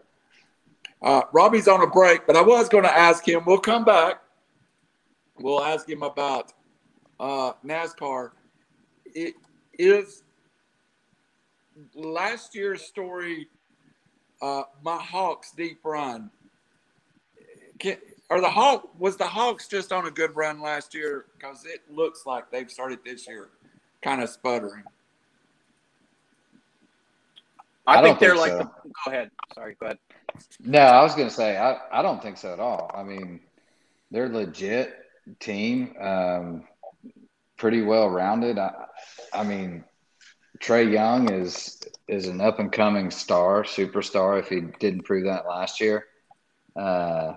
uh, Robbie's on a break, but I was going to ask him. We'll come back. We'll ask him about uh, NASCAR. It is last year's story. Uh, my Hawks deep run. Can, are the Hawk was the Hawks just on a good run last year? Because it looks like they've started this year kind of sputtering. I, I think they're think like. So. The, go ahead. Sorry. Go ahead. No, I was going to say I, I don't think so at all. I mean, they're legit team, um, pretty well rounded. I, I mean, Trae Young is is an up and coming star, superstar. If he didn't prove that last year, uh,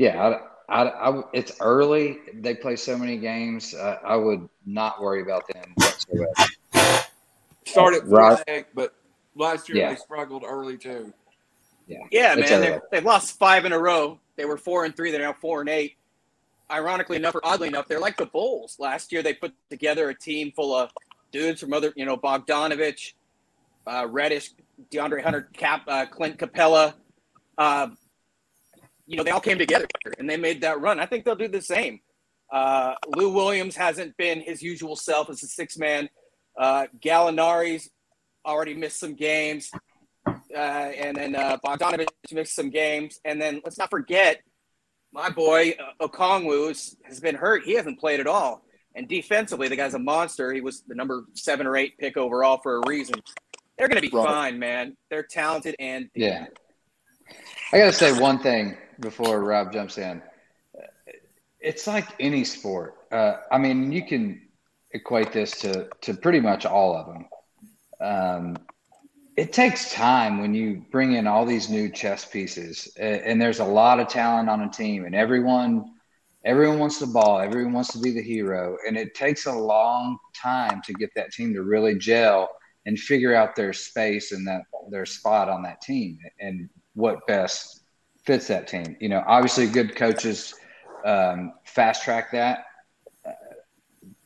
yeah, I, I, I, it's early. They play so many games. I would not worry about them whatsoever. Started right. but last year yeah. they struggled early too. Yeah, yeah, man. They've lost five in a row. They were four and three. They're now four and eight. Ironically enough, or oddly enough, they're like the Bulls. Last year, they put together a team full of dudes from other, you know, Bogdanovic, uh, Reddish, DeAndre Hunter, Cap, uh, Clint Capela. Uh, you know, they all came together and they made that run. I think they'll do the same. Uh, Lou Williams hasn't been his usual self as a six man. Uh, Gallinari's already missed some games. Uh, and then uh, Bogdanovic missed some games. And then let's not forget, my boy uh, Okongwu has been hurt. He hasn't played at all. And defensively, the guy's a monster. He was the number seven or eight pick overall for a reason. They're going to be fine, man. They're talented and yeah. I got to say one thing before Rob jumps in. It's like any sport. Uh, I mean, you can equate this to to pretty much all of them. Um, it takes time when you bring in all these new chess pieces, and there's a lot of talent on a team, and everyone everyone wants the ball, everyone wants to be the hero, and it takes a long time to get that team to really gel and figure out their space and that their spot on that team and what best fits that team. You know, obviously, good coaches um, fast track that,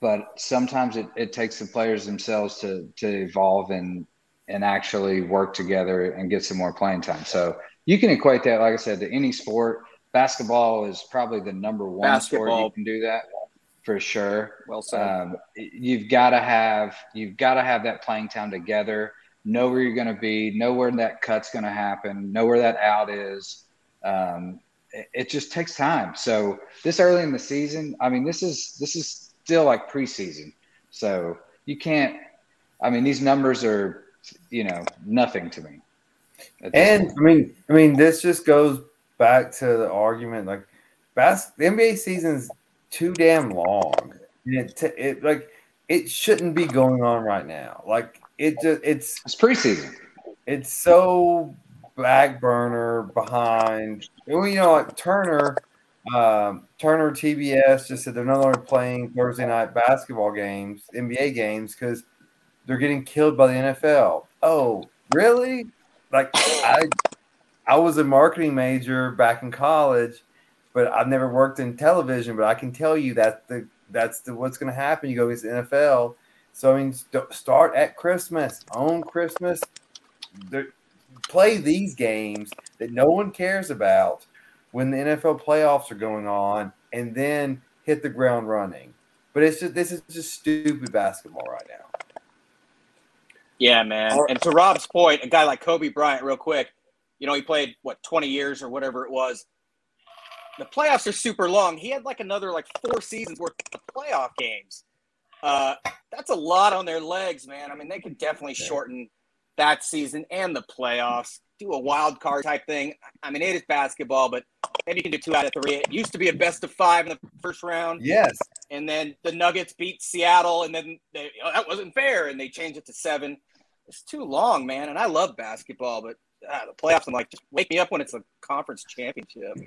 but sometimes it, it takes the players themselves to to evolve and and actually work together and get some more playing time. So you can equate that, like I said, to any sport. Basketball is probably the number one Basketball. sport you can do that for sure. Well said. Um, you've got to have you've got to have that playing time together. Know where you're going to be. Know where that cut's going to happen. Know where that out is. Um, it, it just takes time. So this early in the season, I mean, this is this is still like preseason. So you can't I mean, these numbers are, you know, nothing to me. And point. I mean, I mean, this just goes back to the argument like, bas- the NBA season's too damn long. It, t- it like it shouldn't be going on right now. Like it just it's it's preseason. It's so back burner behind. You know, like Turner, um, Turner TBS just said they're no longer playing Thursday night basketball games, NBA games, because they're getting killed by the NFL. Oh, really? Like I, I was a marketing major back in college, but I've never worked in television. But I can tell you that the that's the what's going to happen. You go against the NFL. So I mean, st- start at Christmas, own Christmas, play these games that no one cares about when the NFL playoffs are going on, and then hit the ground running. But it's just this is just stupid basketball right now. Yeah, man. And to Rob's point, a guy like Kobe Bryant, real quick, you know, he played what 20 years or whatever it was. The playoffs are super long. He had like another like four seasons worth of playoff games. Uh, that's a lot on their legs, man. I mean, they could definitely shorten that season and the playoffs. Do a wild card type thing. I mean, it is basketball, but maybe you can do two out of three. It used to be a best of five in the first round. Yes. And then the Nuggets beat Seattle, and then they, oh, that wasn't fair, and they changed it to seven. It's too long, man. And I love basketball, but uh, the playoffs, I'm like, just wake me up when it's a conference championship.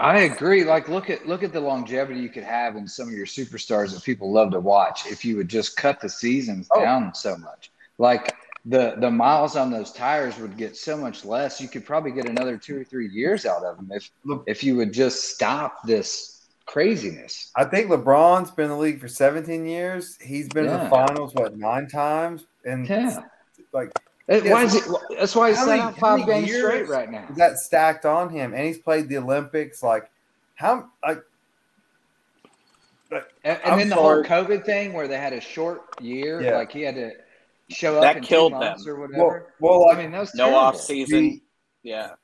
I agree. Like, look at look at the longevity you could have in some of your superstars that people love to watch if you would just cut the seasons oh. down so much. Like the the miles on those tires would get so much less. You could probably get another two or three years out of them if if you would just stop this craziness. I think LeBron's been in the league for 17 years. He's been yeah. in the finals what nine times, and yeah, like why is it? That's why he's out five games straight right now. That stacked on him, and he's played the Olympics. Like how like. And, and then the whole COVID thing, where they had a short year, yeah. like he had to show up that in killed them or whatever. Well, well I mean, that was no off season. yeah.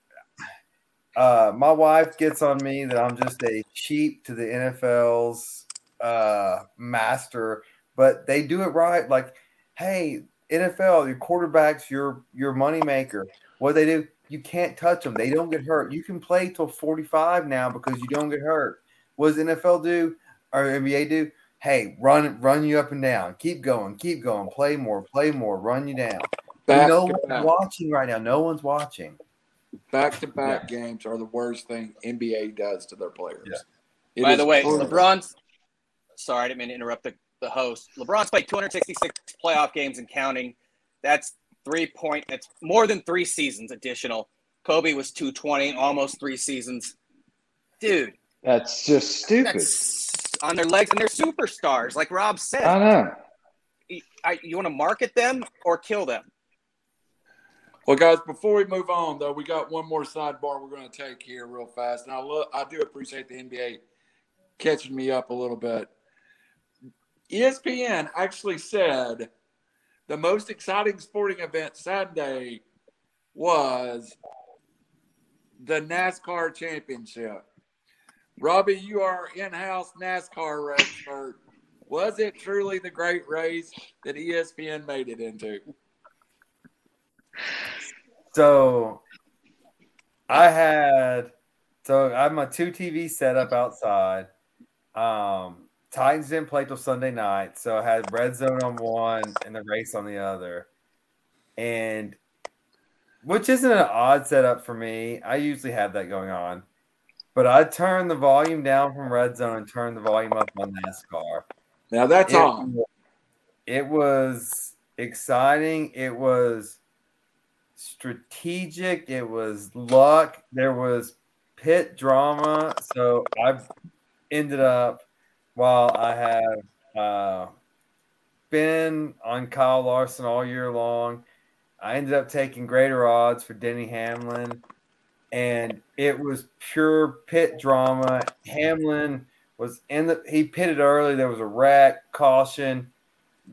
Uh, my wife gets on me that I'm just a cheap to the NFL's uh, master, but they do it right. Like, hey, NFL, your quarterbacks, your your money maker. What they do, you can't touch them. They don't get hurt. You can play till 45 now because you don't get hurt. What does NFL do or NBA do? hey, run run you up and down. Keep going, keep going. Play more, play more. Run you down. Back no one's back. watching right now. No one's watching. Back to back games are the worst thing NBA does to their players. Yeah. By the way, horrible. LeBron's. Sorry, I didn't mean to interrupt the, the host. LeBron's played 266 playoff games and counting. That's three point. That's more than three seasons additional. Kobe was 220, almost three seasons. Dude, that's just stupid. That's on their legs, and they're superstars, like Rob said. I know. I, you want to market them or kill them? Well, guys, before we move on, though, we got one more sidebar we're going to take here real fast. And I, lo- I do appreciate the NBA catching me up a little bit. ESPN actually said the most exciting sporting event Sunday was the NASCAR championship. Robbie, you are in-house NASCAR expert. Was it truly the great race that ESPN made it into? So I had so I have my two TV set up outside. Um, Titans didn't play till Sunday night, so I had red zone on one and the race on the other. And which isn't an odd setup for me. I usually have that going on. But I turned the volume down from Red Zone and turned the volume up on NASCAR. Now that's it, on. It was exciting. It was strategic. It was luck. There was pit drama. So I've ended up while I have uh, been on Kyle Larson all year long. I ended up taking greater odds for Denny Hamlin and it was pure pit drama. Hamlin was in the he pitted early. There was a wreck, caution.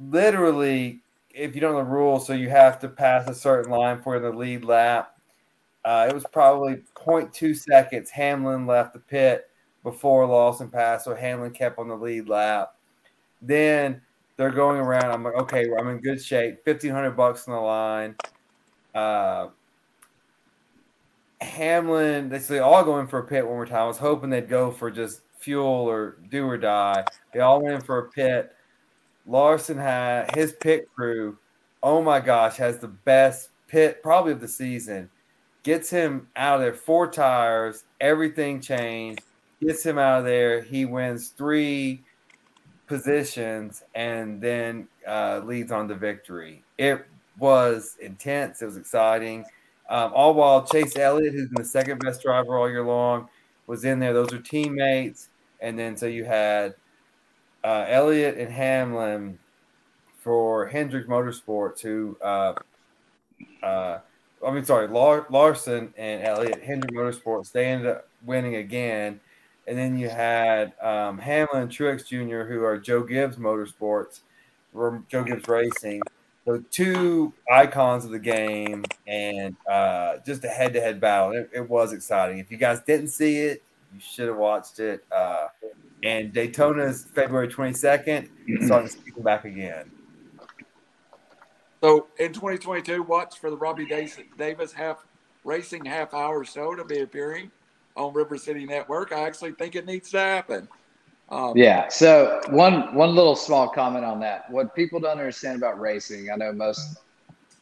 Literally, if you don't know the rules, so you have to pass a certain line for the lead lap. Uh, it was probably 0.2 seconds. Hamlin left the pit before Larson passed, so Hamlin kept on the lead lap. Then they're going around. I'm like, okay, I'm in good shape. Fifteen hundred bucks on the line. Uh, Hamlin, they say all going for a pit one more time. I was hoping they'd go for just fuel or do or die. They all went in for a pit. Larson had his pit crew. Oh my gosh, has the best pit probably of the season. Gets him out of there, four tires, everything changed. Gets him out of there. He wins three positions and then uh, leads on to victory. It was intense. It was exciting. Um, all while Chase Elliott, who's been the second best driver all year long, was in there. Those are teammates. And then so you had uh, Elliott and Hamlin for Hendrick Motorsports, who, uh, uh, I mean, sorry, Lar- Larson and Elliott, Hendrick Motorsports, they ended up winning again. And then you had um, Hamlin and Truex Jr., who are Joe Gibbs Motorsports, Joe Gibbs Racing. So two icons of the game and uh, just a head-to-head battle. It, it, was exciting. If you guys didn't see it, you should have watched it. Uh, and Daytona's February 22nd, starting to back again. So in 2022, watch for the Robbie Davis half racing half hour show to be appearing on River City Network. I actually think it needs to happen. Um, yeah. So one one little small comment on that. What people don't understand about racing, I know most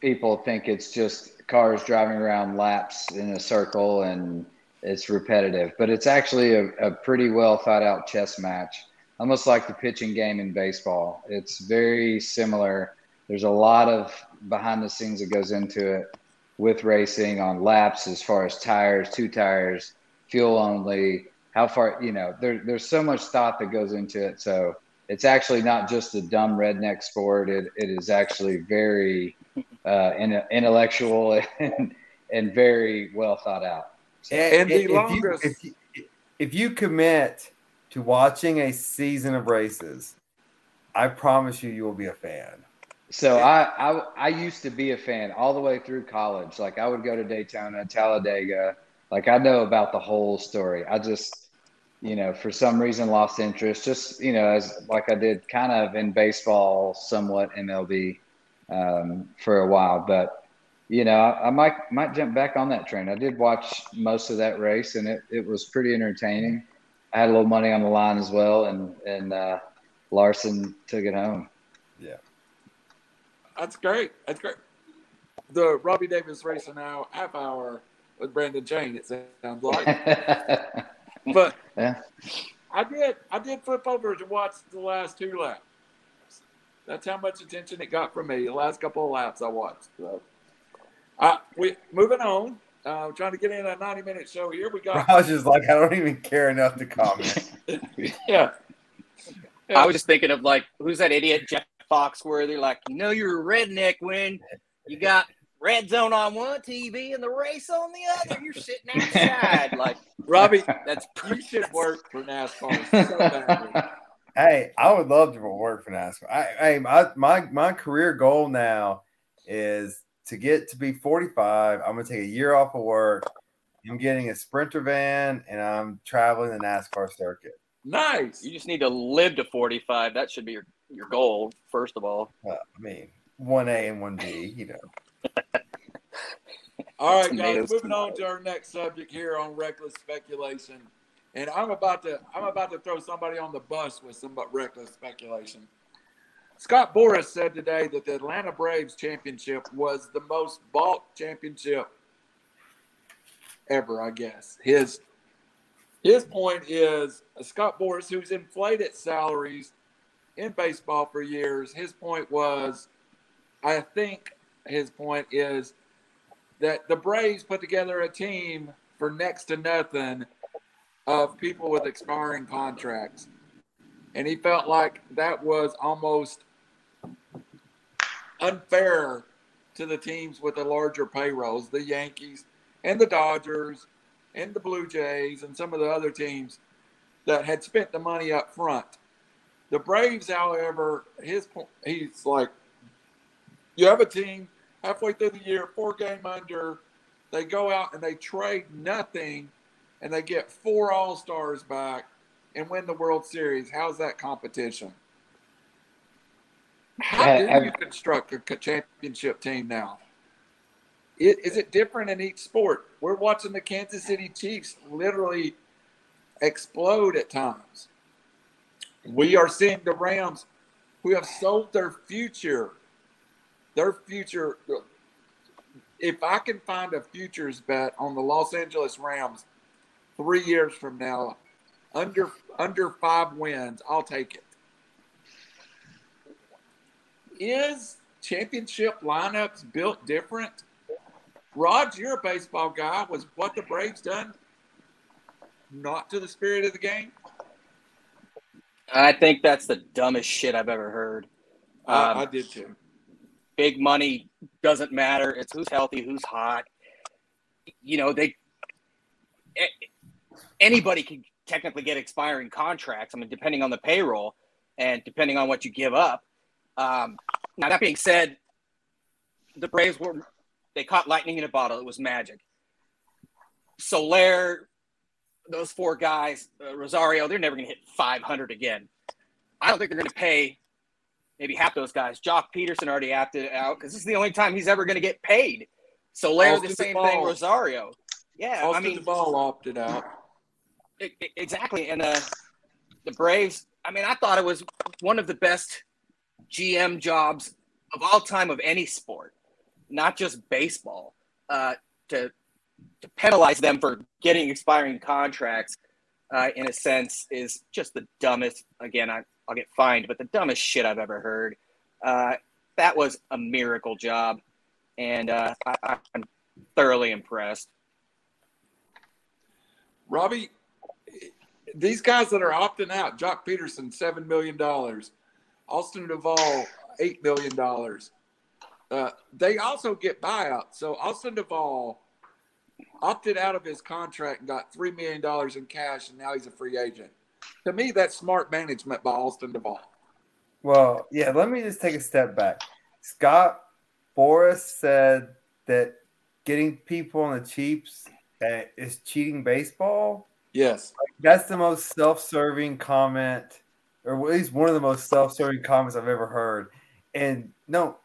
people think it's just cars driving around laps in a circle and it's repetitive, but it's actually a, a pretty well thought out chess match, almost like the pitching game in baseball. It's very similar. There's a lot of behind the scenes that goes into it with racing on laps as far as tires, two tires, fuel only, how far, you know, there, there's so much thought that goes into it. So it's actually not just a dumb redneck sport. It, it is actually very uh, intellectual and, and very well thought out. So, and, the if longest. You, if, you, if you commit to watching a season of races, I promise you, you will be a fan. So I, I I used to be a fan all the way through college. Like I would go to Daytona, Talladega, like I know about the whole story. I just, you know, for some reason lost interest. Just you know, as like I did kind of in baseball, somewhat MLB um, for a while. But you know, I, I, might might jump back on that train. I did watch most of that race, and it, it was pretty entertaining. I had a little money on the line as well, and and uh, Larson took it home. Yeah, that's great. That's great. The Robbie Davis race racing now half hour with Brandon Chain. It sounds like. but yeah. I did. I did flip over to watch the last two laps. That's how much attention it got from me. The last couple of laps I watched. So, uh, we moving on. Uh, trying to get in a ninety-minute show here. We got. I was just like, I don't even care enough to comment. yeah. yeah. I was just thinking of like, who's that idiot Jeff Foxworthy? Like, you know, you're a redneck when you got red zone on one TV and the race on the other. You're sitting outside. like Robbie, that's you should work for NASCAR so Hey, I would love to work for NASCAR. I, I, my my career goal now is to get to be 45. I'm gonna take a year off of work. I'm getting a sprinter van and I'm traveling the NASCAR circuit. Nice. You just need to live to 45. That should be your, your goal, first of all. Uh, I mean, one A and one B, you know. All right, guys, moving on to our next subject here on reckless speculation. And I'm about to I'm about to throw somebody on the bus with some reckless speculation. Scott Boras said today that the Atlanta Braves championship was the most bought championship ever, I guess. His his point is uh, Scott Boras, who's inflated salaries in baseball for years, his point was I think his point is that the Braves put together a team for next to nothing of people with expiring contracts. And he felt like that was almost unfair to the teams with the larger payrolls, the Yankees and the Dodgers and the Blue Jays and some of the other teams that had spent the money up front. The Braves, however, his he's like you have a team halfway through the year, four game under. They go out and they trade nothing, and they get four All Stars back and win the World Series. How's that competition? How do you construct a championship team now? Is it different in each sport? We're watching the Kansas City Chiefs literally explode at times. We are seeing the Rams who have sold their future. Their future. If I can find a futures bet on the Los Angeles Rams three years from now, under under five wins, I'll take it. Is championship lineups built different? Rod, you're a baseball guy. Was what the Braves done not to the spirit of the game? I think that's the dumbest shit I've ever heard. Um, I, I did too. Big money doesn't matter. It's who's healthy, who's hot. You know, they anybody can technically get expiring contracts. I mean, depending on the payroll and depending on what you give up. Um, now that being said, the Braves were they caught lightning in a bottle. It was magic. Soler, those four guys, uh, Rosario, they're never going to hit 500 again. I don't think they're going to pay maybe half those guys. Joc Pederson already opted out because this is the only time he's ever going to get paid. So Austin the same thing. Rosario, yeah. Austin I mean, the ball opted out. It, it, exactly, and uh, the Braves. I mean, I thought it was one of the best GM jobs of all time of any sport, not just baseball. Uh, to to penalize them for getting expiring contracts, uh, in a sense, is just the dumbest. Again, I, I'll get fined, but the dumbest shit I've ever heard. Uh, that was a miracle job, and uh, I, I'm thoroughly impressed. Robbie, these guys that are opting out, Joc Pederson, $7 million, Austin Duvall, $8 million. Uh, they also get buyouts. So Austin Duvall opted out of his contract and got $3 million in cash, and now he's a free agent. To me, that's smart management by Austin Duvall. Well, yeah, let me just take a step back. Scott Boras said that getting people on the cheaps is cheating baseball. Yes. Like, that's the most self serving comment, or at least one of the most self serving comments I've ever heard. And no,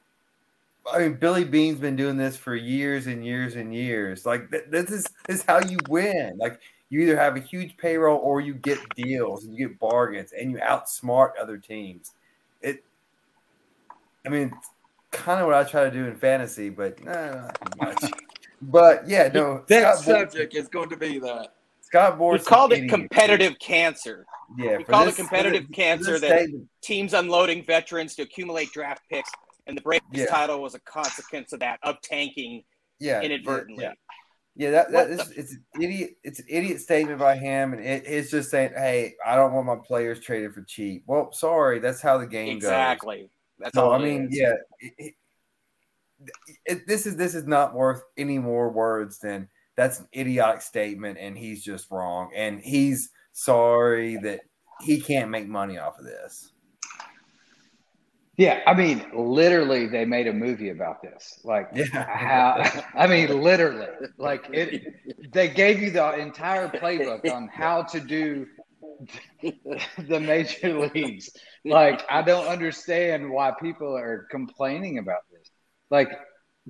I mean, Billy Beane's been doing this for years and years and years. Like th- this is this is how you win. Like you either have a huge payroll or you get deals and you get bargains and you outsmart other teams. It, I mean, kind of what I try to do in fantasy, but nah, not much. but yeah, no. that Scott subject is going to be that. Scott Boras. called it competitive cancer. Yeah, he called this, it competitive this, this, cancer that teams unloading veterans to accumulate draft picks and the Braves yeah. title was a consequence of that of tanking yeah, inadvertently. Yeah, yeah. that, that is, the... it's an idiot. It's an idiot statement by him, and it, it's just saying, "Hey, I don't want my players traded for cheap." Well, sorry, that's how the game exactly. goes. Exactly. That's so, all. I mean, is. yeah. It, it, this is this is not worth any more words than that's an idiotic statement, and he's just wrong, and he's sorry that he can't make money off of this. Yeah, I mean, literally, they made a movie about this. Like, yeah. how? I mean, literally, like it. They gave you the entire playbook on how to do the major leagues. Like, I don't understand why people are complaining about this. Like,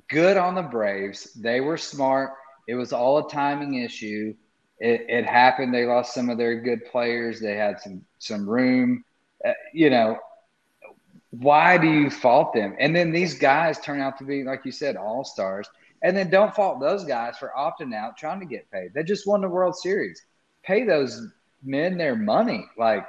good on the Braves. They were smart. It was all a timing issue. It, it happened. They lost some of their good players. They had some some room. Uh, you know, why do you fault them? And then these guys turn out to be, like you said, all stars. And then don't fault those guys for opting out, trying to get paid. They just won the World Series. Pay those men their money. Like,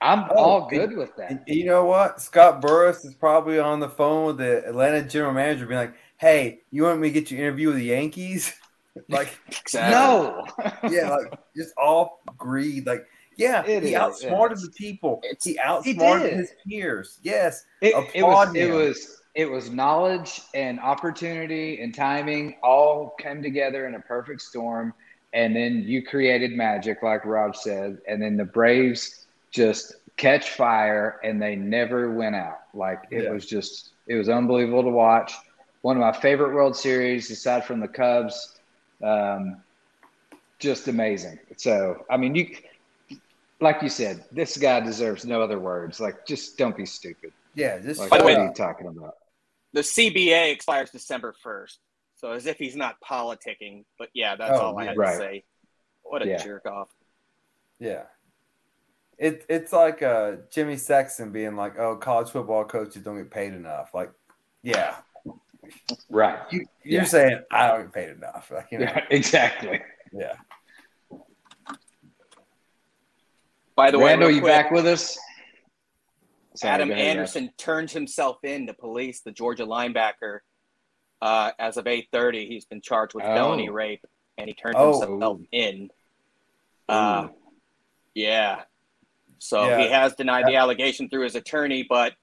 I'm oh, all good with that. You know what? Scott Boras is probably on the phone with the Atlanta general manager, being like, "Hey, you want me to get you an interview with the Yankees?" like, exactly. no, yeah, like just all greed. Like, yeah, it he is, outsmarted the people. He outsmarted he his peers. Yes, it, it was. Him. It was. It was knowledge and opportunity and timing all came together in a perfect storm, and then you created magic, like Rob said, and then the Braves just catch fire and they never went out. Like it yeah. was just, it was unbelievable to watch. One of my favorite World Series, aside from the Cubs. Um, just amazing. So, I mean, you like you said, this guy deserves no other words. Like, just don't be stupid. Yeah, this. Like, By what way- are you talking about? The CBA expires December first, so as if he's not politicking. But yeah, that's Oh, all I yeah. had Right. to say. What a Yeah. jerk off. Yeah. It it's like uh Jimmy Sexton being like, "Oh, college football coaches don't get paid enough." Like, yeah, Right. you, you're Yeah. saying I don't get paid enough. Like, you know, Yeah, exactly. yeah. By the Randall, way, you quick, back with us? Sorry, Adam. Anderson turned himself in to police, the Georgia linebacker. Uh, as of eight thirty, he's been charged with Oh. felony rape, and he turned Oh. himself in. Uh, yeah. So Yeah. he has denied the allegation through his attorney, but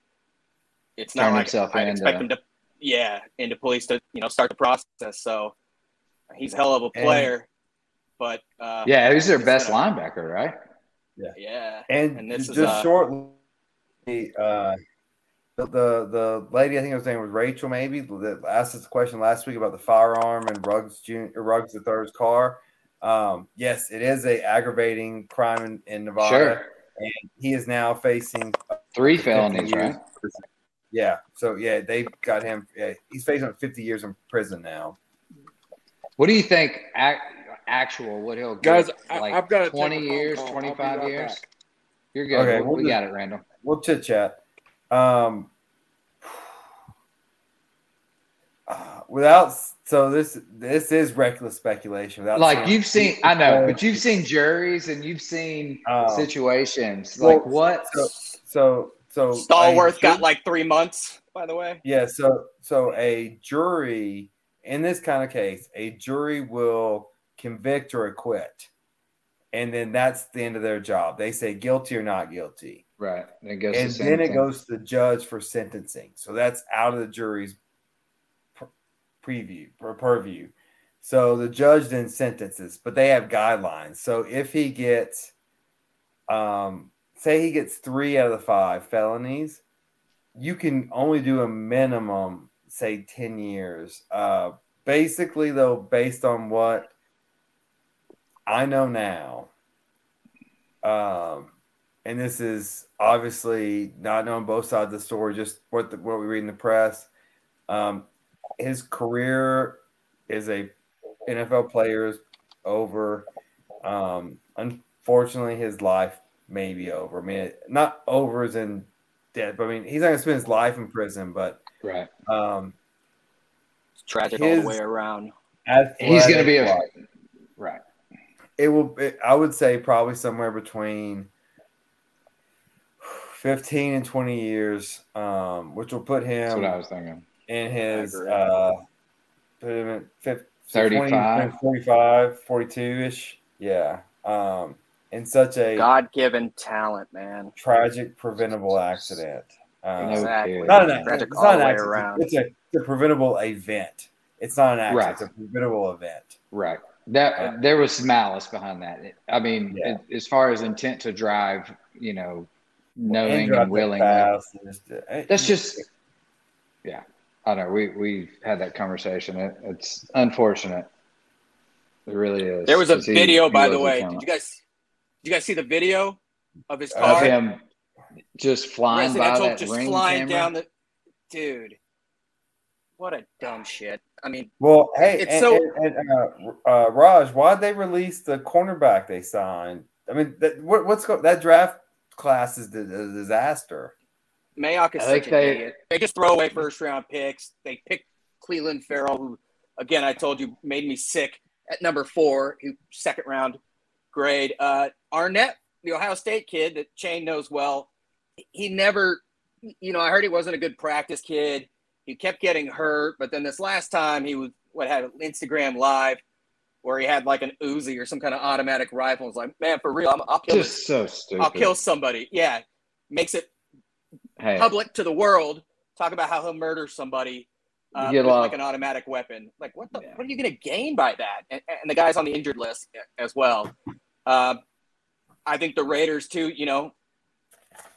it's not like himself I'd expect him to, yeah, and the police to you know start the process. So he's a hell of a And- player, but uh, Yeah, he's their best linebacker, right? Yeah, And, And this just is, uh, shortly, uh, the, the the lady I think her name was Rachel, maybe that asked us a question last week about the firearm and Ruggs Jun- Ruggs the third's car. Um, yes, it is a aggravating crime in, in Nevada. Sure. He is now facing Three felonies, years right? Yeah. So yeah, they've got him. Yeah, he's facing 50 years in prison now. What do you think? Ac- actual, what he'll get? Guys, I- like I've gotta take a 20 years, call. I'll be 25 right years. back. You're good. Okay, we we'll we just- got it, Randall. We'll chit chat. Um, uh, without so this this is reckless speculation. Without Like you've seen, I know, but you've seen juries and you've seen Um, situations. well, Like what? So so so Stallworth got like three months. By the way, yeah. So so a jury in this kind of case, a jury will convict or acquit, and then that's the end of their job. They say guilty or not guilty. Right. And it goes and then it goes to the judge for sentencing. So that's out of the jury's pr- preview or purview. So the judge then sentences, but they have guidelines. So if he gets, um, say he gets three out of the five felonies, you can only do a minimum, say ten years. Uh, basically, though, based on what I know now, um, and this is obviously not knowing both sides of the story, just what the, what we read in the press. Um, his career is a NFL player is over. Um, unfortunately, his life may be over. I mean, not over as in dead, but I mean, he's not going to spend his life in prison. But right. um, it's tragic all the way around. He's going to be a athletic-wise, right. It will it, i would say probably somewhere between 15 and 20 years um which will put That's what I him was thinking. in his agree. uh put him at fif- 35. 45 42ish yeah um in such a God given talent, man. tragic preventable accident um, Exactly. not an accident. It's not an accident. It's a, it's a preventable event. It's not an accident. Right. It's a preventable event. Right. That Uh, there was malice behind that. I mean, Yeah. as far as intent to drive, you know, knowing drive and willing. fast and just- uh, That's just, yeah. I know. We we've had that conversation. It, it's unfortunate. It really is. There was a he- video, he by the way. Did you guys? Did you guys see the video of his Of of car? him just flying by that just ring flying camera? down the. Dude, what a dumb shit. I mean, Well, hey, It's and, so- and, and, uh, uh, Raj, why'd they release the cornerback they signed? I mean, that, what, what's go, that draft class is a, a disaster. Mayock is I such an they- idiot. They just throw away first round picks. They pick Clelin Ferrell, who, again, I told you made me sick at number four, who second round grade. Uh, Arnette, the Ohio State kid that Shane knows well, he never, you know, I heard he wasn't a good practice kid. He kept getting hurt, but then this last time he was what had an Instagram live where he had like an Uzi or some kind of automatic rifle. It's like, man, for real, I'm, I'll kill. Just so stupid. I'll kill somebody. Yeah, makes it Hey, public to the world talk about how he'll murder somebody uh, with off. like an automatic weapon. Like, what the? Yeah. What are you going to gain by that? And, and the guy's on the injured list as well. Uh, I think the Raiders too. You know,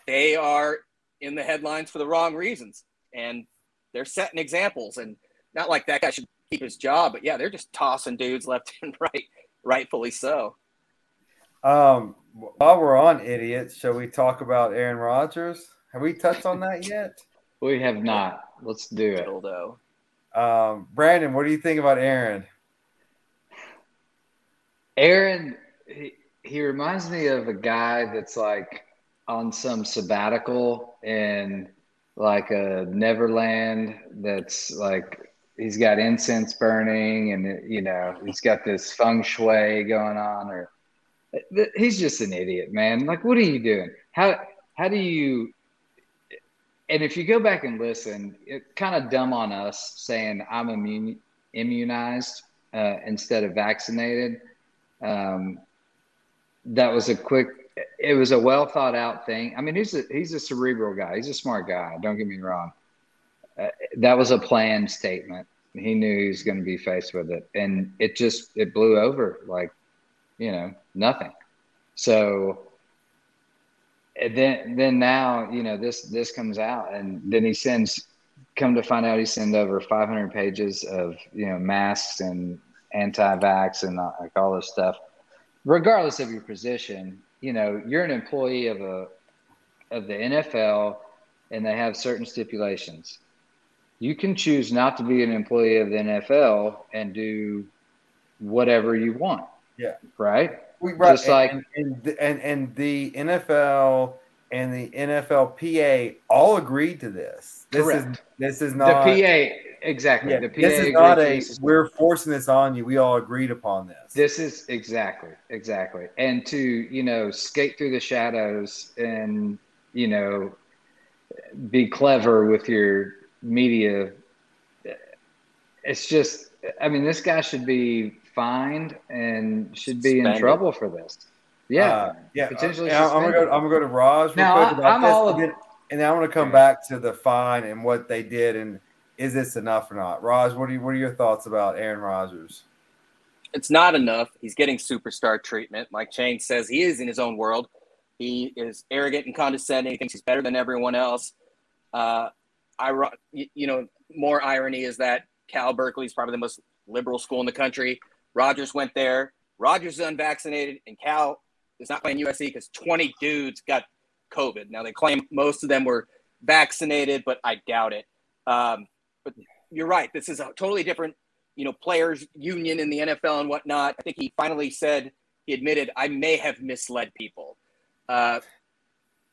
they are in the headlines for the wrong reasons, and they're setting examples. And not like that guy should keep his job, but yeah, they're just tossing dudes left and right, rightfully so. Um, while we're on idiots, shall we talk about Aaron Rodgers? Have we touched on that yet? We have not. Let's do it. Dildo. Um, Brandon, what do you think about Aaron? Aaron, he, he reminds me of a guy that's like on some sabbatical in like a Neverland that's like he's got incense burning and you know he's got this feng shui going on or he's just an idiot man. Like what are you doing? How how do you and if you go back and listen it kind of dumb on us saying i'm immune, immunized uh, instead of vaccinated. Um, that was a quick it was a well thought out thing. I mean he's a he's a cerebral guy. He's a smart guy. Don't get me wrong. Uh, that was a planned statement. He knew he was going to be faced with it. And it just it blew over like you know nothing. So then then now you know this this comes out and then he sends come to find out he sent over 500 pages of you know masks and anti-vax and uh, like all this stuff. Regardless of your position you know you're an employee of a of the NFL and they have certain stipulations you can choose not to be an employee of the NFL and do whatever you want. Yeah. Right. We, right. Just like and, and, and and the NFL and the NFLPA all agreed to this. This Correct. is this is not the PA exactly. Yeah, the PA this is not a. this. We're forcing this on you. We all agreed upon this. This is exactly exactly, and to you know skate through the shadows and you know be clever with your media. It's just, I mean, this guy should be fined and should be Suspended. in trouble for this. Yeah, Uh, yeah. potentially Uh, I'm gonna go. I'm gonna go to Raj real Now, quick I- about I'm this, all and, of- then, and then I want to come back to the fine and what they did, and is this enough or not? Raj, what are you, what are your thoughts about Aaron Rodgers? It's not enough. He's getting superstar treatment. Mike Chang says he is in his own world. He is arrogant and condescending. He thinks he's better than everyone else. Uh, I, you know, more irony is that Cal Berkeley is probably the most liberal school in the country. Rodgers went there. Rodgers is unvaccinated, and Cal is not playing USC because 20 dudes got COVID. Now they claim most of them were vaccinated, but I doubt it. Um, you're right. This is a totally different, you know, players union in the NFL and whatnot. I think he finally said he admitted I may have misled people. Uh,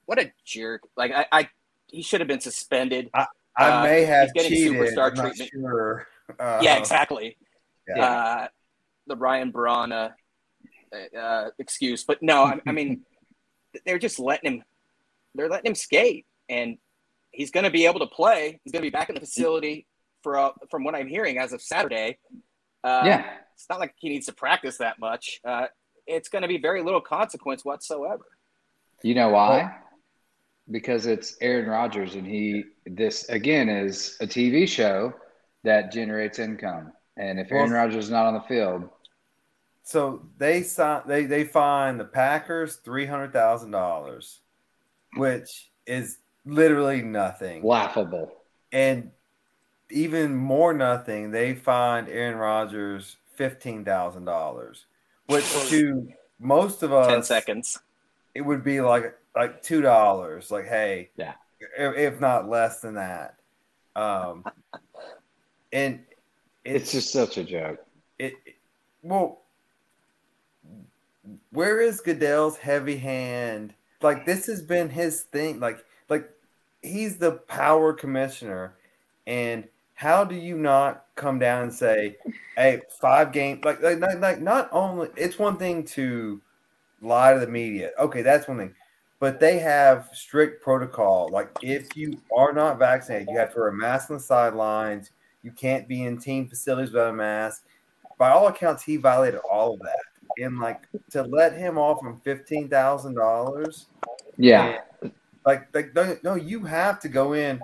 what a jerk! Like I, I he should have been suspended. I Uh, may have he's getting cheated. superstar I'm treatment. sure. Uh, yeah, exactly. yeah. Uh, the Ryan Braun uh, uh, excuse, but no, I, I mean they're just letting him. They're letting him skate, and he's going to be able to play. He's going to be back in the facility for uh, from what I'm hearing as of Saturday. Uh, yeah. it's not like he needs to practice that much. Uh, it's going to be very little consequence whatsoever. You know why? Because it's Aaron Rodgers, and he this again is a TV show that generates income. And if Aaron Well- Rodgers is not on the field, So they signed. They they fined the Packers three hundred thousand dollars, which is literally nothing. laughable. And even more nothing, they fined Aaron Rodgers fifteen thousand dollars, which to most of us, Ten seconds. it would be like like two dollars. Like, hey, Yeah. if, if not less than that. Um, and It's just such a joke. it, it- well where is goodell's heavy hand like this has been his thing like like he's the power commissioner and how do you not come down and say hey five games like like, like like not only it's one thing to lie to the media okay that's one thing but they have strict protocol like if you are not vaccinated you have to wear a mask on the sidelines you can't be in team facilities without a mask. By all accounts, he violated all of that. And like to let him off on fifteen thousand dollars, Yeah. like like no, no, you have to go in.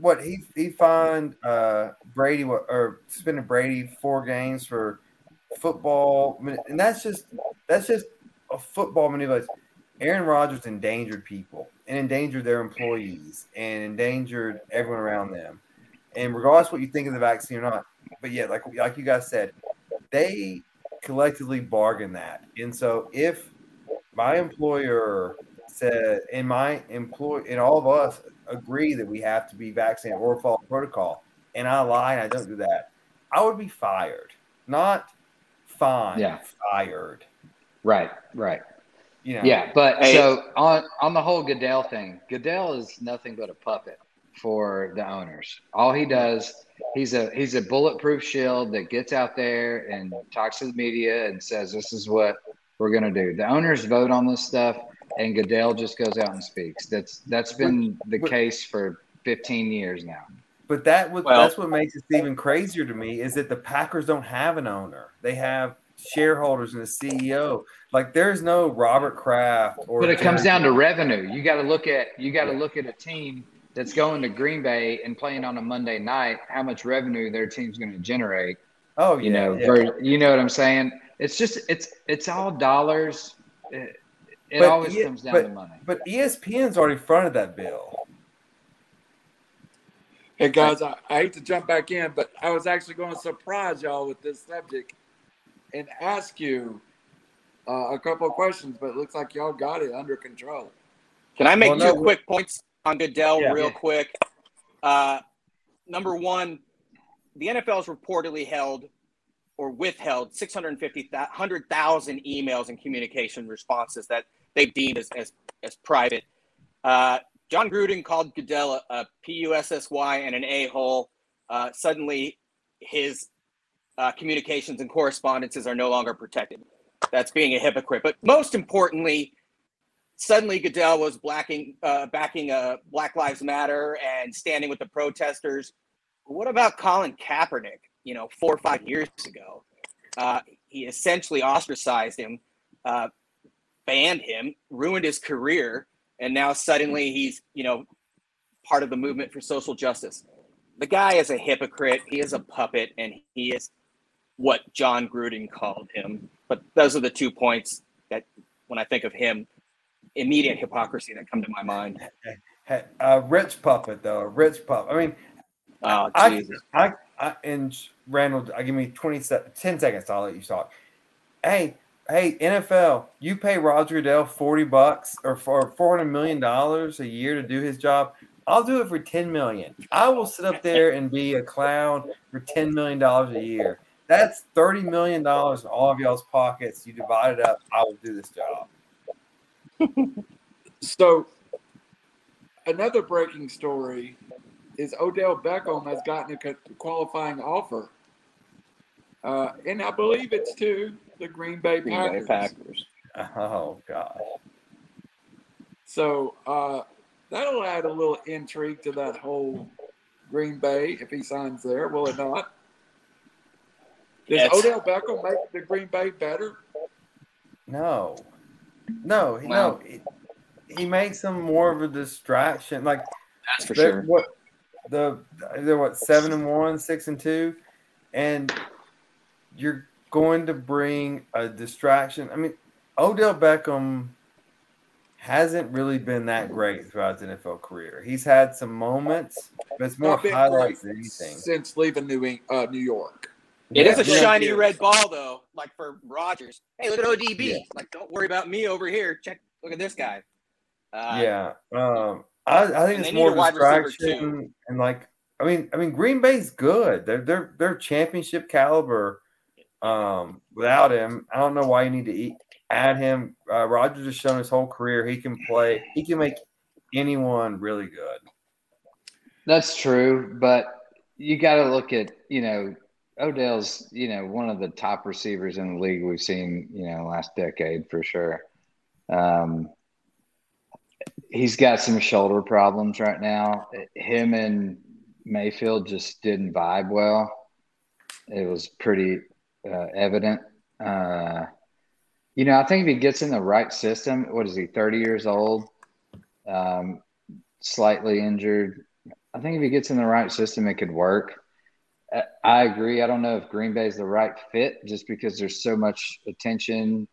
What he he fined uh, Brady or suspended Brady four games for football, and that's just that's just a football manipulation. Aaron Rodgers endangered people and endangered their employees and endangered everyone around them. And regardless what you think of the vaccine or not, but yeah, like like you guys said, they collectively bargain that. And so if my employer said, and my employee and all of us agree that we have to be vaccinated or follow protocol, and I lie and I don't do that, I would be fired, not fine. Yeah. fired. Right, right. You know, Yeah, but Hey. so on on the whole Goodell thing, Goodell is nothing but a puppet for the owners. All he does, he's a he's a bulletproof shield that gets out there and talks to the media and says this is what we're gonna do. The owners vote on this stuff, and Goodell just goes out and speaks. That's that's been the case for 15 years now. But that would Well- that's what makes it even crazier to me is that the Packers don't have an owner. They have shareholders and a CEO. Like there's no Robert Kraft or But it comes Jerry- down to revenue. You got to look at you got to look at a team that's going to Green Bay and playing on a Monday night. How much revenue their team's going to generate? Oh, yeah, You know, yeah. ver- you know what I'm saying? It's just it's it's all dollars. It, it But always yeah, comes down but- to money. But E ESPN's already fronted that bill. Hey guys, I, I hate to jump back in, but I was actually going to surprise y'all with this subject and ask you uh, a couple of questions, but it looks like y'all got it under control. Can I make Well, two we- quick points on Goodell Yeah. real Yeah. quick? Uh, number one, the NFL has reportedly held or withheld 650 100,000 emails and communication responses that they've deemed as, as, as private. Uh, Jon Gruden called Goodell a, a PUSSY and an a-hole. Uh, suddenly, his uh, communications and correspondences are no longer protected. That's being a hypocrite. But most importantly, suddenly Goodell was blacking, uh, backing uh, Black Lives Matter and standing with the protesters. What about Colin Kaepernick? You know, four or five years ago, uh, he essentially ostracized him, uh, banned him, ruined his career, and now suddenly he's you know part of the movement for social justice. The guy is a hypocrite. He is a puppet, and he is what Jon Gruden called him. But those are the two points that, when I think of him, immediate hypocrisy that come to my mind. A rich puppet though, a rich puppet. I mean, Oh, I, Jesus. I, I, and Randall, I give me 20 se- 10 seconds. I'll let you talk. Hey, hey, NFL, you pay Roger Goodell 40 bucks or for 400 million dollars a year to do his job. I'll do it for 10 million. I will sit up there and be a clown for 10 million dollars a year. That's 30 million dollars in all of y'all's pockets. You divide it up. I will do this job. So, another breaking story is Odell Beckham has gotten a qualifying offer, uh, and I believe it's to the Green Bay Green Bay Packers. Packers. Oh God. So uh, that'll add a little intrigue to that whole Green Bay if he signs there, will it not? Does Yes. Odell Beckham make the Green Bay better? No, no, he- Well- no. He, he makes them more of a distraction. Like That's for sure. What the they're what seven and one, six and two, and you're going to bring a distraction. I mean, Odell Beckham hasn't really been that great throughout his NFL career. He's had some moments, but it's more highlights than anything. since leaving New Eng- uh, New York. It is a Yeah. shiny Yeah. red ball, though. Like for Rodgers. Hey, look at ODB. Yeah. Like, don't worry about me over here. Check. Look at this guy. Uh, yeah, um, I, I think it's more need a wide receiver, distraction and like I mean I mean Green Bay's good. They're they're they're championship caliber. Um, without him, I don't know why you need to eat, add him. Uh, Rodgers has shown his whole career he can play. He can make anyone really good. That's true, but you got to look at you know Odell's you know one of the top receivers in the league we've seen you know last decade for sure. Um, he's got some shoulder problems right now. Him and Mayfield just didn't vibe well. It was pretty uh, evident. Uh, you know, I think if he gets in the right system, what is he? Thirty years old, um, slightly injured. I think if he gets in the right system, it could work. I- I agree. I don't know if Green Bay is the right fit just because there's so much attention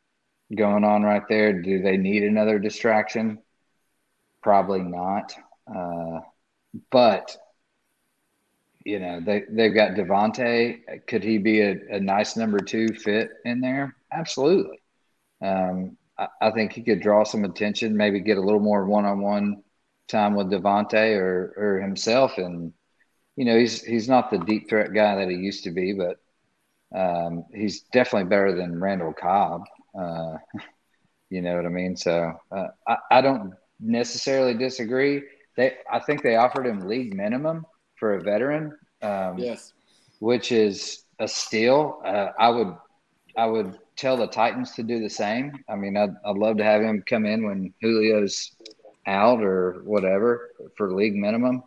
going on right there. Do they need another distraction? Probably not. Uh, but you know they they've got Davante. Could he be a, a nice number two fit in there? Absolutely. Um, I, I think he could draw some attention, maybe get a little more one-on-one time with Davante or or himself, and you know he's he's not the deep threat guy that he used to be, but um, he's definitely better than Randall Cobb. Uh, you know what I mean? So uh, I, I don't necessarily disagree. They I think they offered him league minimum for a veteran. Um, Yes. which is a steal. Uh, I would I would tell the Titans to do the same. I mean, I'd, I'd love to have him come in when Julio's out or whatever for league minimum.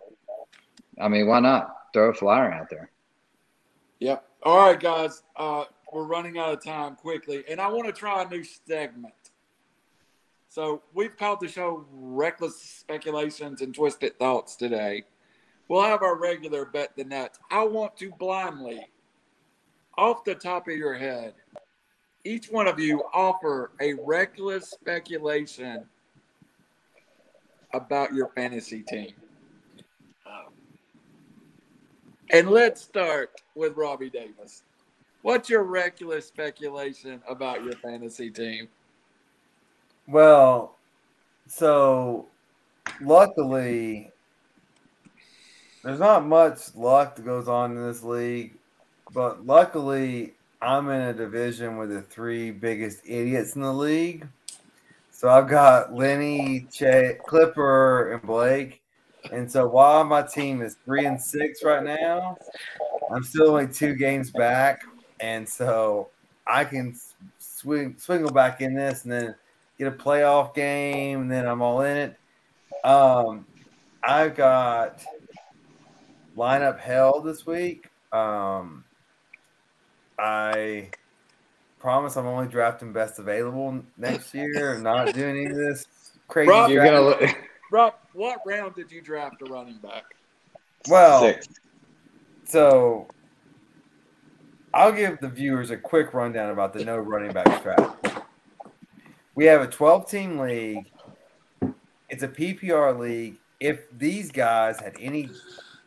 I mean, why not throw a flyer out there? Yep. All right, guys. Uh, we're running out of time quickly, and I want to try a new segment. So we've called the show "Reckless Speculations and Twisted Thoughts" today. We'll have our regular bet the nuts. I want to blindly, off the top of your head, each one of you offer a reckless speculation about your fantasy team. And let's start with Robbie Davis. What's your reckless speculation about your fantasy team? Well, so luckily, there's not much luck that goes on in this league, but luckily, I'm in a division with the three biggest idiots in the league. So I've got Lenny, Ch- Clipper, and Blake. And so while my team is three and six right now, I'm still only two games back, and so I can swing swingle back in this, and then get a playoff game, and then I'm all in it. Um, I've got lineup hell this week. Um, I promise I'm only drafting best available next year, and not doing any of this crazy. Rob, You're gonna look. Rob, what round did you draft a running back? well, Six. so I'll give the viewers a quick rundown about the no running back strat. We have a 12 team league. It's a PPR league. If these guys had any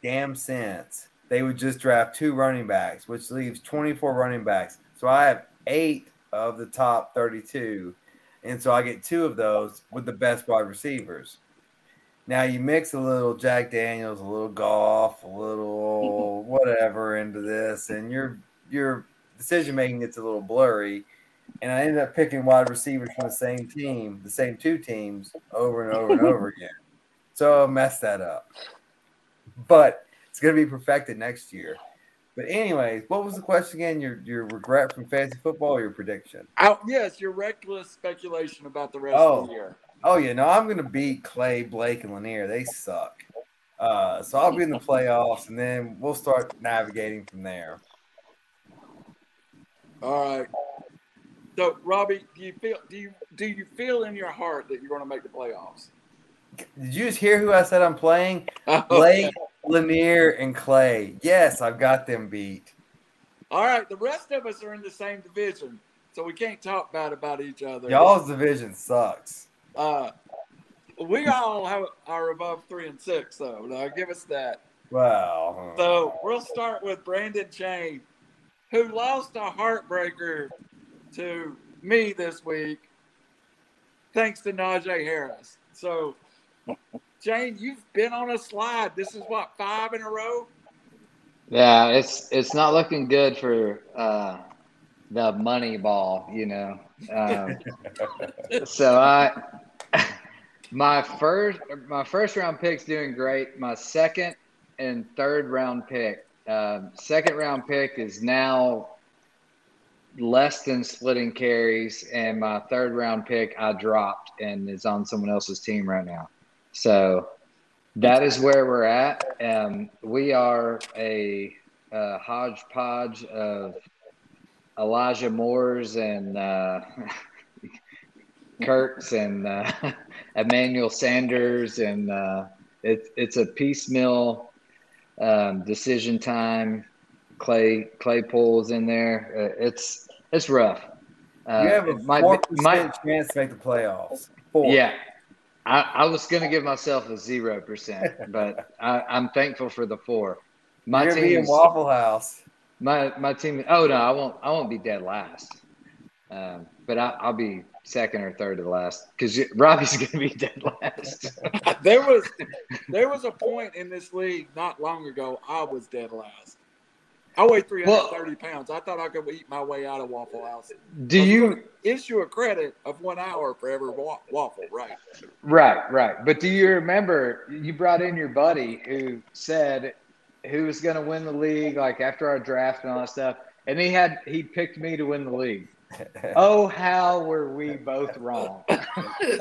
damn sense, they would just draft two running backs, which leaves 24 running backs. So I have eight of the top 32. And so I get two of those with the best wide receivers. Now you mix a little Jack Daniels, a little golf, a little whatever into this, and your your decision making gets a little blurry. And I ended up picking wide receivers from the same team, the same two teams, over and over and over again. So I messed that up. But it's gonna be perfected next year. But anyways, what was the question again? Your your regret from fantasy football or your prediction? Oh, yes, your reckless speculation about the rest Oh. of the year. Oh yeah, no, I'm gonna beat Clay, Blake, and Lanier. They suck. Uh, so I'll be in the playoffs, and then we'll start navigating from there. All right. So, Robbie, do you feel do you do you feel in your heart that you're going to make the playoffs? Did you just hear who I said I'm playing? Oh, Blake, Lanier, and Clay. Yes, I've got them beat. All right. The rest of us are in the same division, so we can't talk bad about each other. Y'all's division sucks. Uh, we all have, are above three and six, though. Now, give us that. Well, So we'll start with Brandon Chang, who lost a heartbreaker to me this week, thanks to Najee Harris. So, Jane, you've been on a slide. This is what five in a row. Yeah, it's it's not looking good for uh, the money ball, you know. Um, so I my first my first round pick's doing great. My second and third round pick, um, second round pick is now less than splitting carries, and my third round pick I dropped and is on someone else's team right now. So that is where we're at. Um, we are a, uh hodgepodge of Elijah Moores and uh, Kurtz and uh, Emmanuel Sanders, and uh, it, it's a piecemeal um, decision time. Clay Claypool's in there. Uh, it's it's rough. Uh, you have a four percent chance to make the playoffs. Four. yeah. I, I was going to give myself a zero percent, but I, I'm thankful for the four. My You're gonna team, Waffle House. my my team. Oh no, I won't. I won't be dead last. Um, but I, I'll be second or third to the last because Robbie's going to be dead last. there was there was a point in this league not long ago I was dead last. I weigh 330 well, pounds. I thought I could eat my way out of Waffle House. Do you issue a credit of one hour for every waffle, right? Right, right. But do you remember you brought in your buddy who said who was going to win the league, like after our draft and all that stuff, and he had he picked me to win the league. oh, how were we both wrong?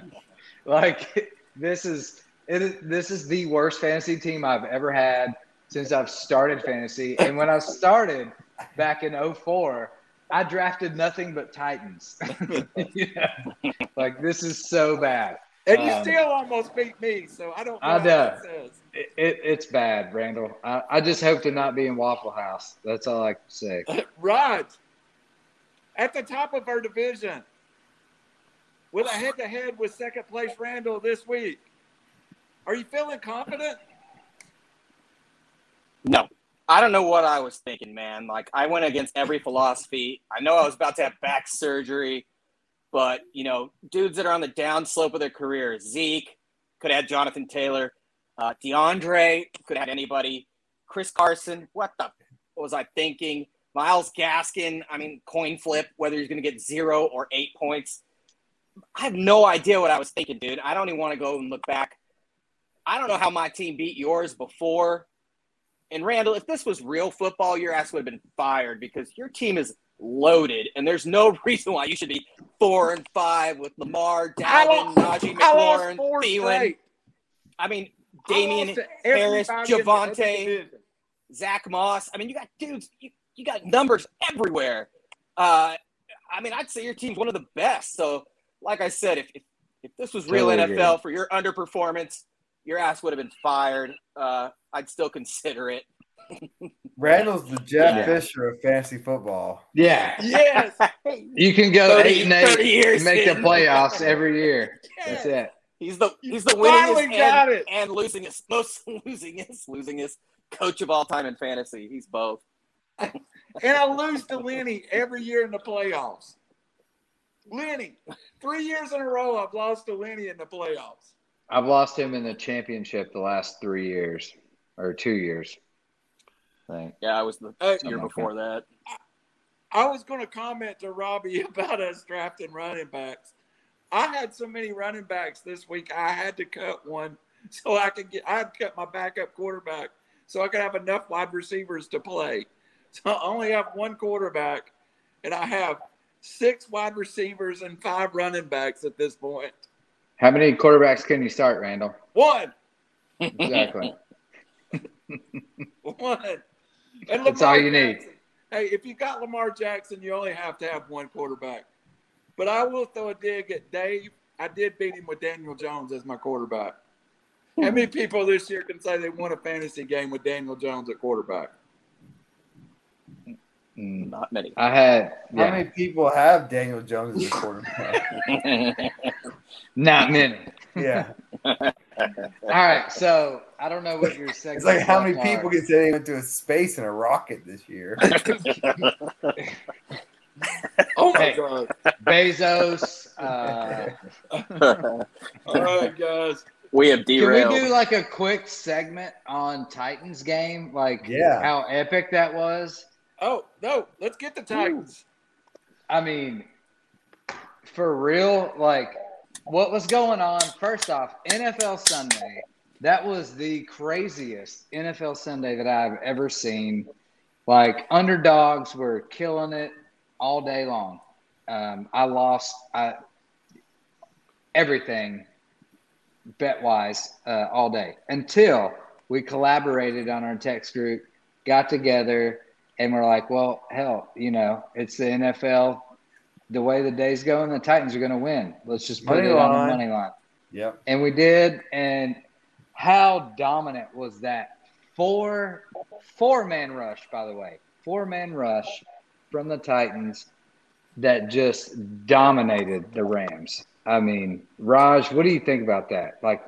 like this is it is this is the worst fantasy team I've ever had since I've started fantasy. And when I started back in 04, I drafted nothing but Titans. yeah. Like this is so bad. And you um, still almost beat me, so I don't know. I know. It, it, it's bad, Randall. I, I just hope to not be in Waffle House. That's all I can say. Rod, at the top of our division, with a head to head with second place Randall this week. Are you feeling confident? No. I don't know what I was thinking, man. Like I went against every philosophy. I know I was about to have back surgery, but you know, dudes that are on the downslope of their career, Zeke could have Jonathan Taylor, uh, DeAndre could have anybody, Chris Carson. What the what was I thinking? Myles Gaskin. I mean, coin flip whether he's going to get zero or eight points. I have no idea what I was thinking, dude. I don't even want to go and look back. I don't know how my team beat yours before. And Randall, if this was real football, your ass would have been fired because your team is loaded, and there's no reason why you should be four and five with Lamar, Dalvin, Najee McLaurin, Thielen. I mean, Damien Harris, Javonte, Zach Moss. I mean, you got dudes. You, you got numbers everywhere. Uh, I mean, I'd say your team's one of the best. So, like I said, if if, if this was real totally NFL agree. for your underperformance, your ass would have been fired. Uh, I'd still consider it. Randall's the Jeff yeah. Fisher of fantasy football. Yeah. Yes. you can go 30, eight and eight and make the playoffs every year. Yes. That's it. He's the he's the winningest and, and losingest most losingest losingest coach of all time in fantasy. He's both. and I lose to Lenny every year in the playoffs. Lenny, three years in a row, I've lost to Lenny in the playoffs. I've lost him in the championship the last three years or two years. I yeah, I was the uh, year before that. I, I was going to comment to Robbie about us drafting running backs. I had so many running backs this week, I had to cut one so I could get. I had to cut my backup quarterback so I could have enough wide receivers to play. So I only have one quarterback, and I have six wide receivers and five running backs at this point. How many quarterbacks can you start, Randall? One. Exactly. one. And That's all you need. Hey, if you got Lamar Jackson, you only have to have one quarterback. But I will throw a dig at Dave. I did beat him with Daniel Jones as my quarterback. How many people this year can say they won a fantasy game with Daniel Jones at quarterback? Mm, not many. I had. Yeah. How many people have Daniel Jones as a quarterback? Not many. Yeah. All right. So I don't know what your second. It's like how many people get say they went to a space in a rocket this year. oh my hey, god. Bezos. Uh... All right, guys. We have derailed. Can we do like a quick segment on Titans game? Like, yeah, how epic that was. Oh no, let's get the Titans. I mean, for real, like what was going on? First off, NFL Sunday. That was the craziest NFL Sunday that I've ever seen. Like underdogs were killing it all day long. Um, I lost I, everything bet wise uh, all day until we collaborated on our text group, got together, and we're like, well, hell, you know, it's the NFL. The way the day's going, the Titans are going to win. Let's just put money it line. on the money line. Yep. And we did. And how dominant was that? Four four man rush, by the way. Four man rush from the Titans that just dominated the Rams. I mean, Raj, what do you think about that? Like,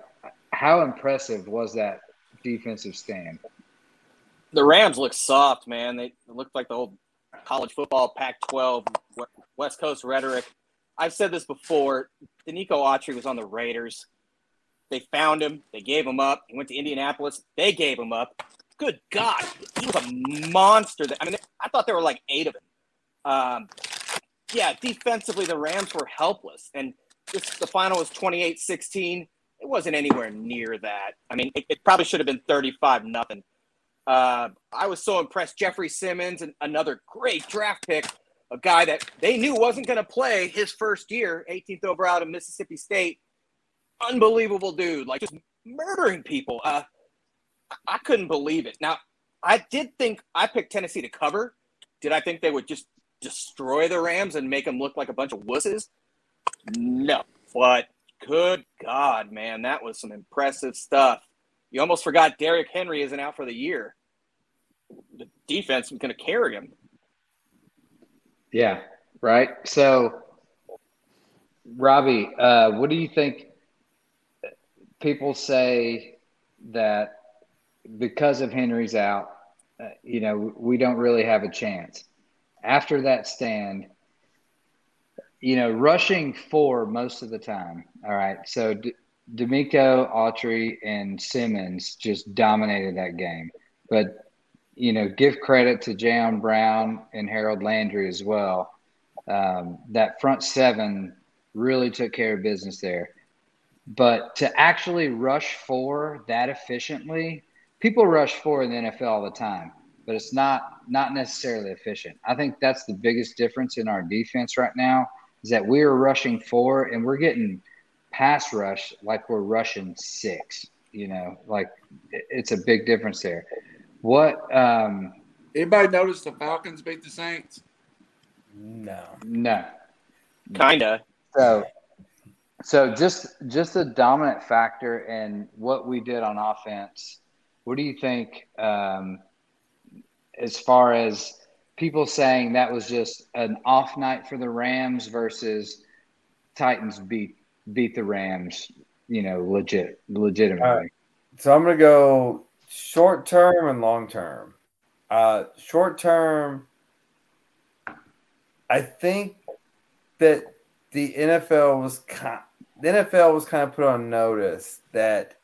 how impressive was that defensive stand? The Rams look soft, man. They looked like the old college football Pac-12 West Coast rhetoric. I've said this before. Denico Autry was on the Raiders. They found him. They gave him up. He went to Indianapolis. They gave him up. Good God, he was a monster. I mean, I thought there were like eight of them. Um, yeah, defensively, the Rams were helpless. And this, the final was 28 16. It wasn't anywhere near that. I mean, it, it probably should have been 35 nothing. Uh, I was so impressed. Jeffrey Simmons, and another great draft pick, a guy that they knew wasn't going to play his first year, 18th overall out of Mississippi State. Unbelievable dude, like just murdering people. Uh, I couldn't believe it. Now, I did think I picked Tennessee to cover. Did I think they would just destroy the Rams and make them look like a bunch of wusses? No. But good God, man, that was some impressive stuff. You almost forgot Derrick Henry isn't out for the year. The defense was going to carry him. Yeah, right. So, Robbie, uh, what do you think? People say that because of Henry's out, uh, you know, we don't really have a chance. After that stand, you know, rushing four most of the time. All right. So D- Denico, Autry, and Simmons just dominated that game. But, you know, give credit to Jayon Brown and Harold Landry as well. Um, that front seven really took care of business there. But to actually rush four that efficiently, people rush four in the NFL all the time, but it's not not necessarily efficient. I think that's the biggest difference in our defense right now is that we are rushing four and we're getting pass rush like we're rushing six. You know, like it's a big difference there. What? um Anybody notice the Falcons beat the Saints? No. No. Kinda. So, so just just the dominant factor in what we did on offense. What do you think? Um, as far as people saying that was just an off night for the Rams versus Titans beat beat the Rams, you know, legit legitimately. Right. So I'm gonna go short term and long term. Uh, short term, I think that the NFL was kind, the NFL was kind of put on notice that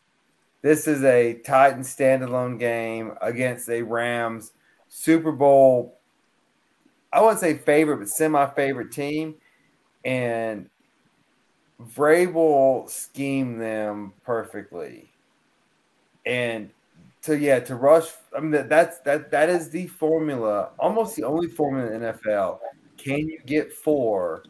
this is a Titan standalone game against a Rams Super Bowl I wouldn't say favorite, but semi favorite team. And Vrabel schemed them perfectly. And so yeah, to rush, I mean that's that that is the formula, almost the only formula in the NFL. Can you get four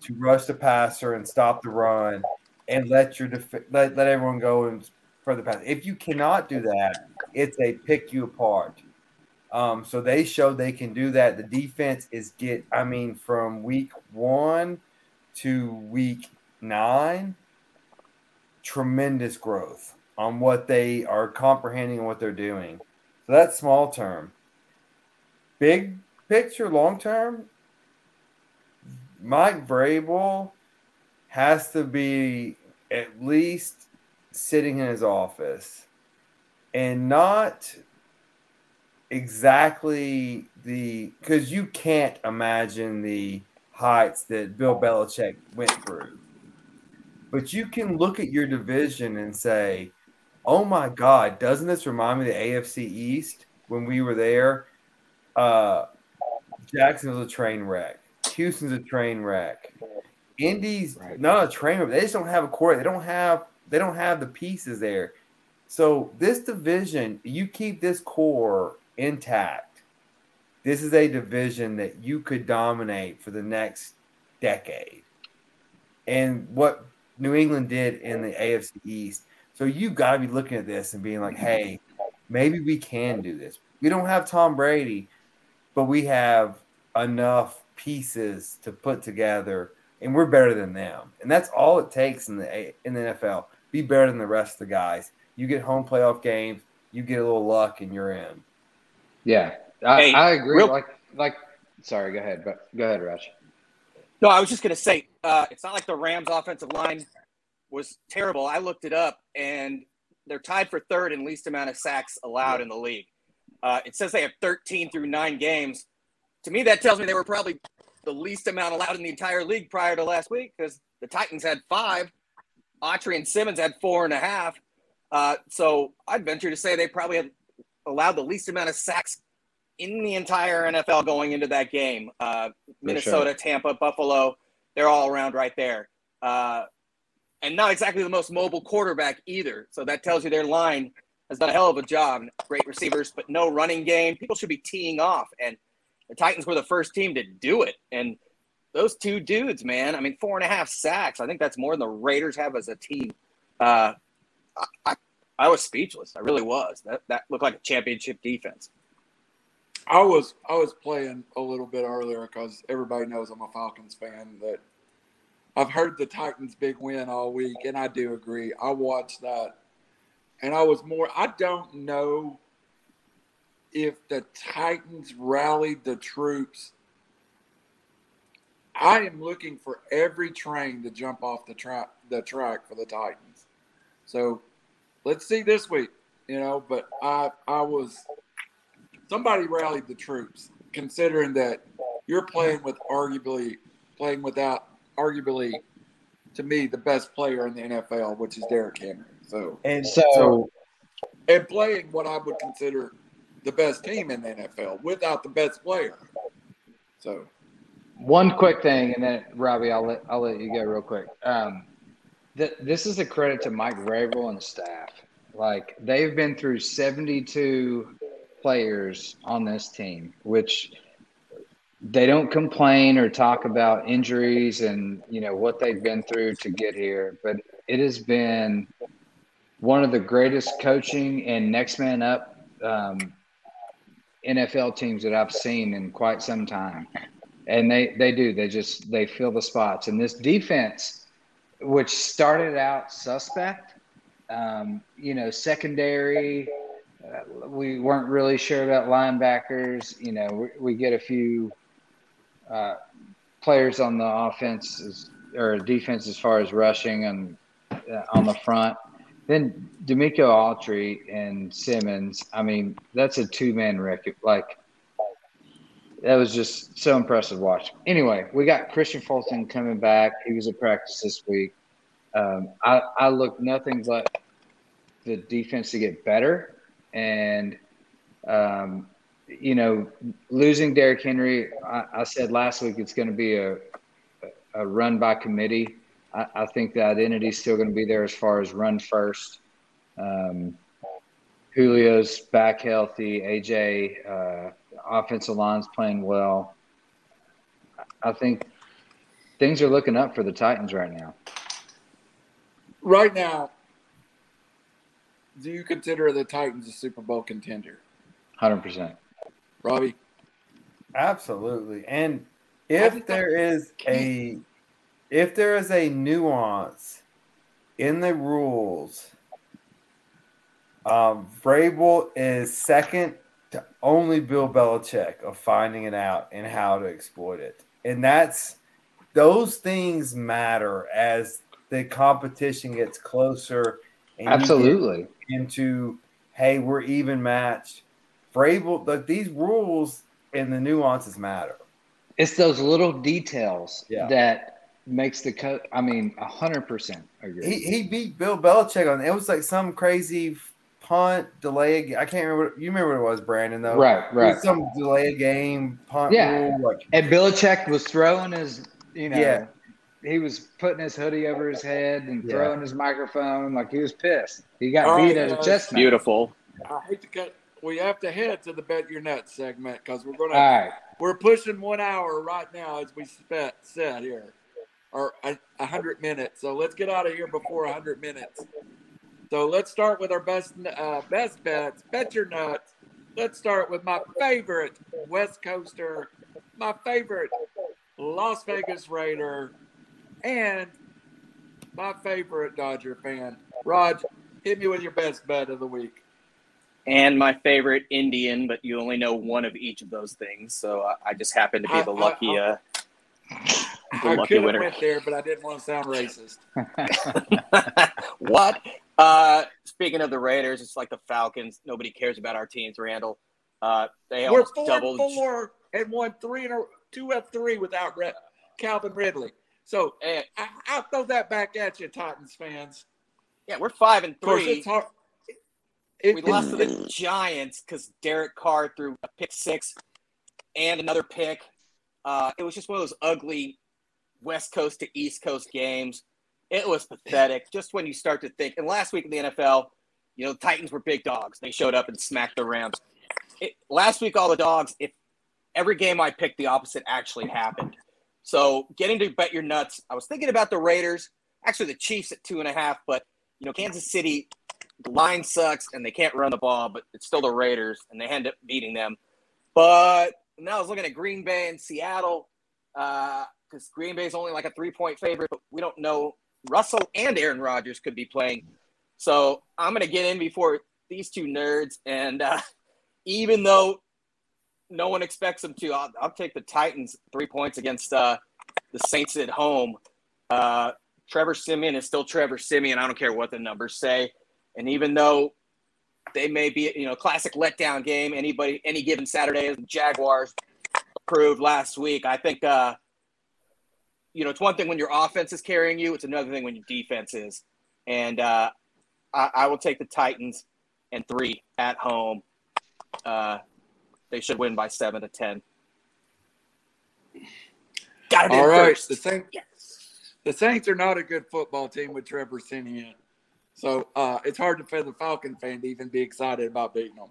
to rush the passer and stop the run and let your def- let, let everyone go and further pass? If you cannot do that, it's a pick you apart. Um, so they showed they can do that. The defense is get, I mean, from week one to week nine, tremendous growth on what they are comprehending and what they're doing. So that's small term. Big picture, long term, Mike Vrabel has to be at least sitting in his office and not exactly the because you can't imagine the heights that Bill Belichick went through. But you can look at your division and say, "Oh my God, doesn't this remind me of the AFC East when we were there?" Uh, Jacksonville's a train wreck. Houston's a train wreck. Indy's right. not a train wreck. They just don't have a core. They don't have. They don't have the pieces there. So this division, you keep this core intact, this is a division that you could dominate for the next decade. And what New England did in the AFC East. So you got to be looking at this and being like, hey, maybe we can do this. We don't have Tom Brady, but we have enough pieces to put together and we're better than them. And that's all it takes in the in the NFL. Be better than the rest of the guys. You get home playoff games, you get a little luck and you're in. Yeah, I, hey, I agree. Real, like, like, sorry, go ahead, but go ahead, Rush. No, I was just gonna say, uh, it's not like the Rams' offensive line was terrible. I looked it up, and they're tied for third in least amount of sacks allowed in the league. Uh, it says they have 13 through nine games. To me, that tells me they were probably the least amount allowed in the entire league prior to last week because the Titans had five. Autry and Simmons had four and a half. Uh, so I'd venture to say they probably had allowed the least amount of sacks in the entire NFL going into that game. Uh, Minnesota, sure. Tampa, Buffalo, they're all around right there. Uh, and not exactly the most mobile quarterback either. So that tells you their line has done a hell of a job. Great receivers, but no running game. People should be teeing off. And the Titans were the first team to do it. And those two dudes, man, I mean, four and a half sacks. I think that's more than the Raiders have as a team. Uh, I, I was speechless. I really was. That that looked like a championship defense. I was I was playing a little bit earlier because everybody knows I'm a Falcons fan. That I've heard the Titans' big win all week, and I do agree. I watched that, and I was more. I don't know if the Titans rallied the troops. I am looking for every train to jump off the track the track for the Titans. So let's see this week, you know. But I I was somebody rallied the troops, considering that you're playing with arguably playing without arguably to me the best player in the NFL, which is Derrick Henry. So and so and playing what I would consider the best team in the NFL without the best player. So one quick thing, and then Robbie, I'll let I'll let you go real quick. Um, th- this is a credit to Mike Vrabel and the staff. Like they've been through 72 players on this team, which they don't complain or talk about injuries and you know what they've been through to get here. But it has been one of the greatest coaching and next man up um, NFL teams that I've seen in quite some time. And they, they do. They just they fill the spots. And this defense, which started out suspect, um, you know, secondary. Uh, we weren't really sure about linebackers. You know, we, we get a few uh, players on the offense or defense as far as rushing and uh, on the front. Then Denico Autry and Simmons. I mean, that's a two man record. Like that was just so impressive watch. Anyway, we got Kristian Fulton coming back. He was at practice this week. Um, I, I look nothing but the defense to get better. And, um, you know, losing Derrick Henry, I, I said last week it's going to be a, a run by committee. I, I think the identity is still going to be there as far as run first. Um, Julio's back healthy. AJ, uh, offensive line's playing well. I think things are looking up for the Titans right now. Right now, do you consider the Titans a Super Bowl contender? Hundred percent, Robbie. Absolutely, and if there is a if there is a nuance in the rules, um, Vrabel is second to only Bill Belichick of finding it out and how to exploit it, and that's those things matter as the competition gets closer Absolutely. Into hey, we're even matched. Vrabel, like these rules and the nuances matter. It's those little details yeah. that makes the cut. I mean, hundred percent agree. He, he beat Bill Belichick on it was like some crazy punt delay. I can't remember. You remember what it was, Brandon? Though, right, right. Some delay game punt yeah. rule. Like, and Belichick was throwing his, you know, yeah he was putting his hoodie over his head and yeah. throwing his microphone like he was pissed. He got All beat right, at a chest. Beautiful. I hate to cut. We have to head to the bet your nuts segment because we're gonna. Right. We're pushing one hour right now as we spent set here, or a, a hundred minutes. So let's get out of here before a hundred minutes. So let's start with our best uh, best bets. Bet your nuts. Let's start with my favorite West Coaster, my favorite Las Vegas Raider, and my favorite Dodger fan. Raj, hit me with your best bet of the week. And my favorite Indian, but you only know one of each of those things, so I just happen to be the lucky. I, I, uh, the I lucky winner. went there, but I didn't want to sound racist. what? Uh, speaking of the Raiders, it's like the Falcons. Nobody cares about our teams, Randall. Uh, they We're four doubled. four and won three and two of three without Re- Calvin Ridley. So And, I, I'll throw that back at you, Titans fans. yeah, we're five and Of course, three. it's hard. It- We lost to the Giants because Derek Carr threw a pick six and another pick. Uh, it was just one of those ugly West Coast to East Coast games. It was pathetic. Just when you start to think, and last week in the NFL, you know, the Titans were big dogs. They showed up and smacked the Rams. It, last week, all the dogs, if every game I picked, the opposite actually happened. So getting to bet your nuts, I was thinking about the Raiders, actually the Chiefs at two and a half, but you know, Kansas City, the line sucks and they can't run the ball, but it's still the Raiders and they end up beating them. But now I was looking at Green Bay and Seattle because Green Bay is only like a three point favorite, but we don't know. Russell and Aaron Rodgers could be playing. So I'm going to get in before these two nerds. And uh, even though no one expects them to, I'll, I'll take the Titans three points against uh, the Saints at home. Uh, Trevor Siemian is still Trevor Siemian. I don't care what the numbers say. And even though they may be, you know, classic letdown game, anybody, any given Saturday, as the Jaguars proved last week, I think, uh, you know, it's one thing when your offense is carrying you, it's another thing when your defense is. And uh, I, I will take the Titans and three at home. Uh, they should win by seven to ten. Got it. All right, first. the Saints. The Saints are not a good football team with Trevor Siemian, so uh, it's hard to for the Falcon fan to even be excited about beating them.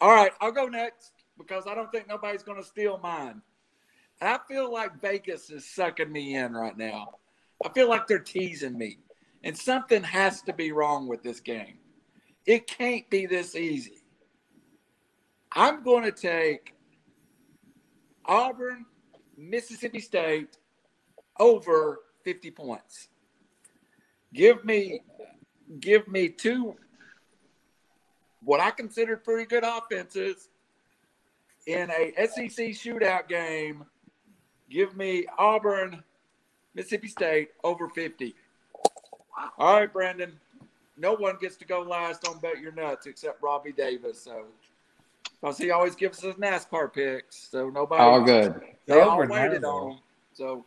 All right, I'll go next because I don't think nobody's going to steal mine. I feel like Vegas is sucking me in right now. I feel like they're teasing me, and something has to be wrong with this game. It can't be this easy. I'm going to take Auburn, Mississippi State over 50 points. Give me give me two what I consider pretty good offenses in a SEC shootout game. Give me Auburn, Mississippi State over 50. All right, Brandon. No one gets to go last on Bet Your Nuts except Robbie Davis. So, because he always gives us his NASCAR picks. So nobody. All good. They all waited now. on him. So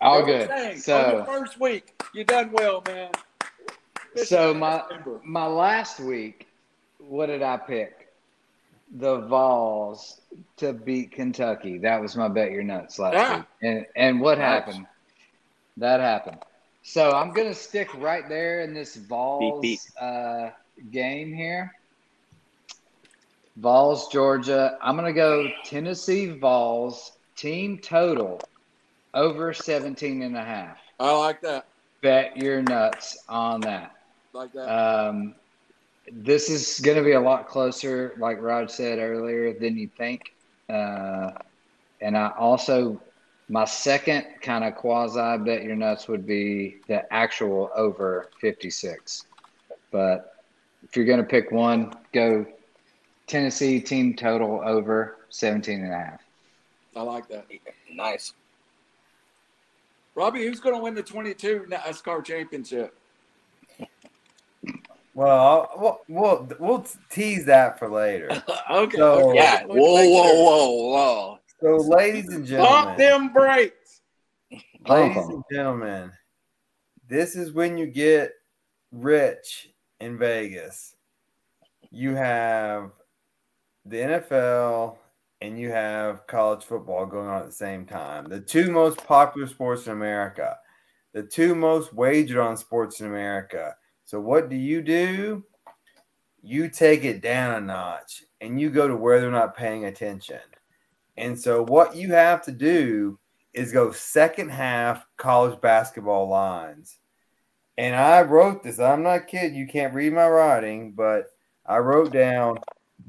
All I'm good. saying, on So your first week, you done well, man. So my my last week, what did I pick? The Vols to beat Kentucky. That was my bet your nuts last Yeah. week. And and what happened? That happened. So I'm gonna stick right there in this Vols beep. Uh, game here. Vols, Georgia. I'm gonna go Tennessee Vols team total over 17 and a half. I like that. Bet your nuts on that. Like that. Um, this is going to be a lot closer, like Rod said earlier, than you think. Uh, and I also, my second kind of quasi bet your nuts would be the actual over 56. But if you're going to pick one, go Tennessee team total over 17 and a half. I like that. Nice. Robbie, who's going to win the 22 NASCAR championship? Well, I'll- we'll, we'll we'll tease that for later. okay. So- okay. Yeah. Whoa, whoa, whoa, whoa. So, ladies and Pop gentlemen, them brakes. ladies Pump 'em. and gentlemen, this is when you get rich in Vegas. You have the NFL and you have college football going on at the same time. The two most popular sports in America, the two most wagered on sports in America. So, what do you do? You take it down a notch and you go to where they're not paying attention. And so, what you have to do is go second half college basketball lines. And I wrote this. I'm not kidding. You can't read my writing, but I wrote down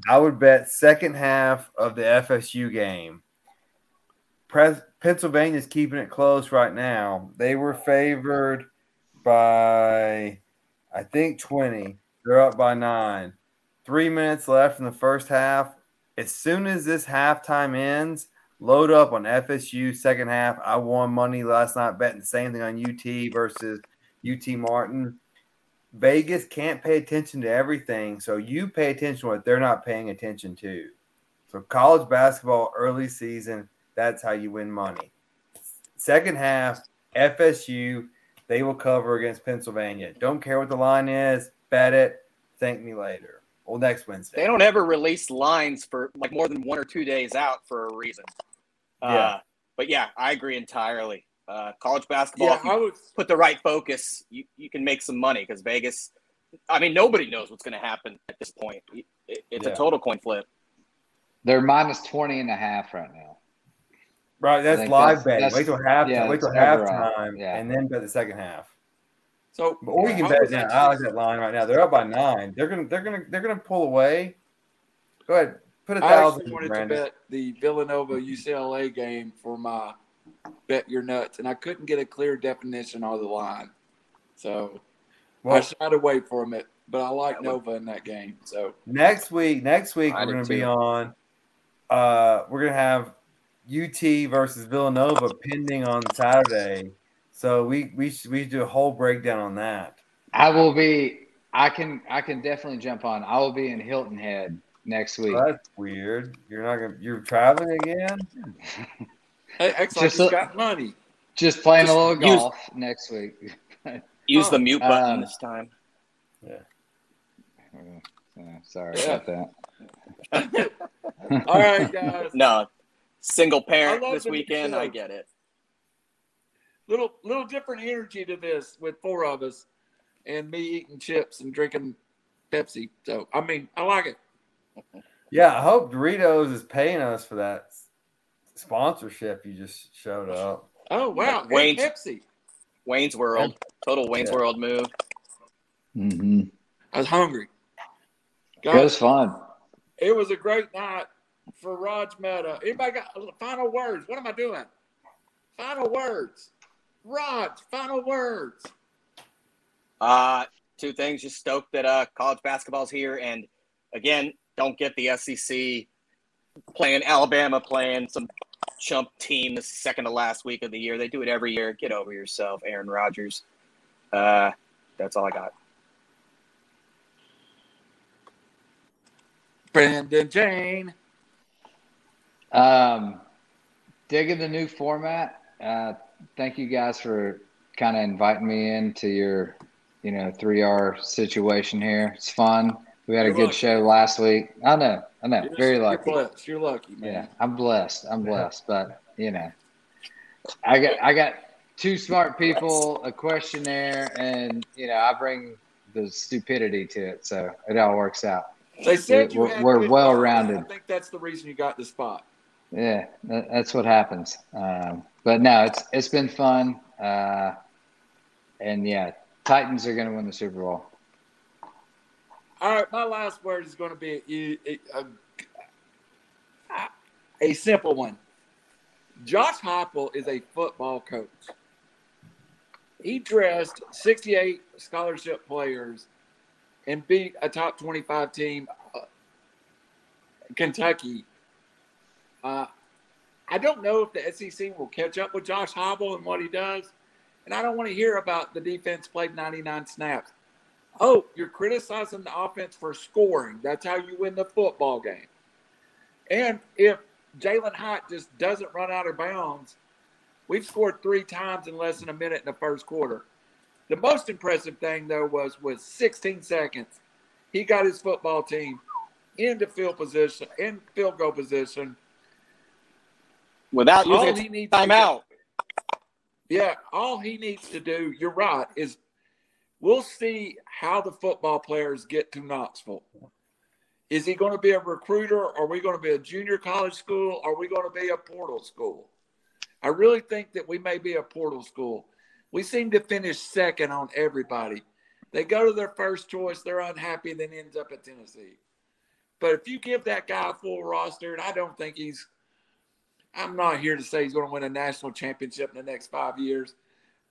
I would bet second half of the FSU game. Pennsylvania's keeping it close right now. They were favored by, I think, 20. They're up by nine. Three minutes left in the first half. As soon as this halftime ends, load up on FSU second half. I won money last night betting the same thing on UT versus UT Martin. Vegas can't pay attention to everything, so you pay attention to what they're not paying attention to. So college basketball early season, That's how you win money. Second half, FSU, they will cover against Pennsylvania. Don't care what the line is, bet it. Thank me later. Well, next Wednesday. They don't ever release lines for like more than one or two days out for a reason. Yeah. Uh, but yeah, I agree entirely. Uh, college basketball, Yeah, if you I would. put the right focus, you, you can make some money because Vegas, I mean, nobody knows what's going to happen at this point. It, it's Yeah. a total coin flip. They're minus 20 and a half right now. Right, that's live that's- betting. that's- Wait till halftime. yeah, wait till it's overall. halftime, Yeah. and then bet the second half. So, Or you can bet now. I like that line right now. They're up by nine. They're gonna, they're gonna, they're gonna pull away. Go ahead, put a I thousand. actually wanted Brandon. to bet the Villanova UCLA game for my bet your nuts, and I couldn't get a clear definition on the line. So I Well, shied away from it, but I like Nova in that game. So next week, next week I we're gonna be on. Uh, we're gonna have UT versus Villanova pending on Saturday. So we we should we do a whole breakdown on that. I will be. I can. I can definitely jump on. I will be in Hilton Head next week. That's weird. You're not gonna. You're traveling again. hey, acts like Just got money. Just playing Just a little use- golf next week. Use the mute button um, this time. Yeah, sorry Yeah. about that. All right, guys. No, single parent this weekend. I get it. little little different energy to this with four of us, and me eating chips and drinking Pepsi. So I mean, I like it. Yeah, I hope Doritos is paying us for that sponsorship. You just showed up. Oh wow, and Wayne's- Pepsi. Wayne's World, total Wayne's Yeah. World move. Mm-hmm. I was hungry. It was Guys, fun. it was a great night for Raj Meta. Anybody got final words? What am I doing? Final words. Raj, final words. Uh, two things. Just stoked that uh, college basketball's here, and again, don't get the SEC playing Alabama playing some chump team the second to last week of the year. They do it every year. Get over yourself, Aaron Rodgers. Uh, that's all I got. Brandon Jane. Um, digging the new format. Uh, thank you guys for kind of inviting me into your, you know, three R situation here. It's fun. We had a You're good lucky. show last week. I know, I know, You're- very you're lucky. blessed. You're lucky, man. Yeah, I'm blessed. I'm blessed, but you know, I got I got two smart people, a questionnaire, and you know, I bring the stupidity to it, so it all works out. They said We're- we're well-rounded. I think that's the reason you got the spot. Yeah, that, that's what happens. Um, but no, it's it's been fun, uh, and yeah, Titans are going to win the Super Bowl. All right, my last word is going to be a, a, a simple one. Josh Heupel is a football coach. He dressed 68 scholarship players and beat a top 25 team, uh, Kentucky. Uh, I don't know if the SEC will catch up with Josh Heupel and what he does, and I don't want to hear about the defense played 99 snaps. Oh, you're criticizing the offense for scoring. That's how you win the football game. And if Jalin Hyatt just doesn't run out of bounds, we've scored three times in less than a minute in the first quarter. The most impressive thing, though, was with 16 seconds, he got his football team into field position, in field goal position. Without All using he a needs to do- timeout. Yeah, all he needs to do, you're right, is we'll see how the football players get to Knoxville. Is he going to be a recruiter? Are we going to be a junior college school? Are we going to be a portal school? I really think that we may be a portal school. We seem to finish second on everybody. They go to their first choice, they're unhappy, then ends up at Tennessee. But if you give that guy a full roster, and I don't think he's I'm not here to say he's going to win a national championship in the next five years,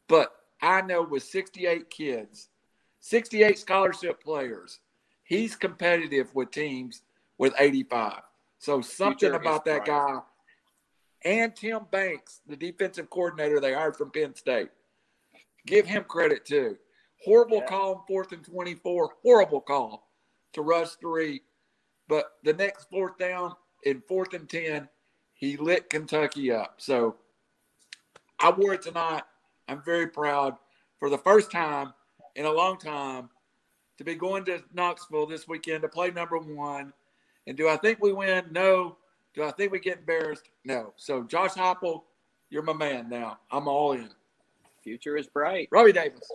but I know with 68 kids, 68 scholarship players, he's competitive with teams with 85. So something about that guy and Tim Banks, the defensive coordinator they hired from Penn State, give him credit too. Horrible Yeah. call on fourth and 24, horrible call to rush three. But the next fourth down in fourth and 10, He lit Kentucky up. So I wore it tonight. I'm very proud for the first time in a long time to be going to Knoxville this weekend to play number one. And do I think we win? No. Do I think we get embarrassed? No. So Josh Heupel, you're my man now. I'm all in. Future is bright. Robbie Davis.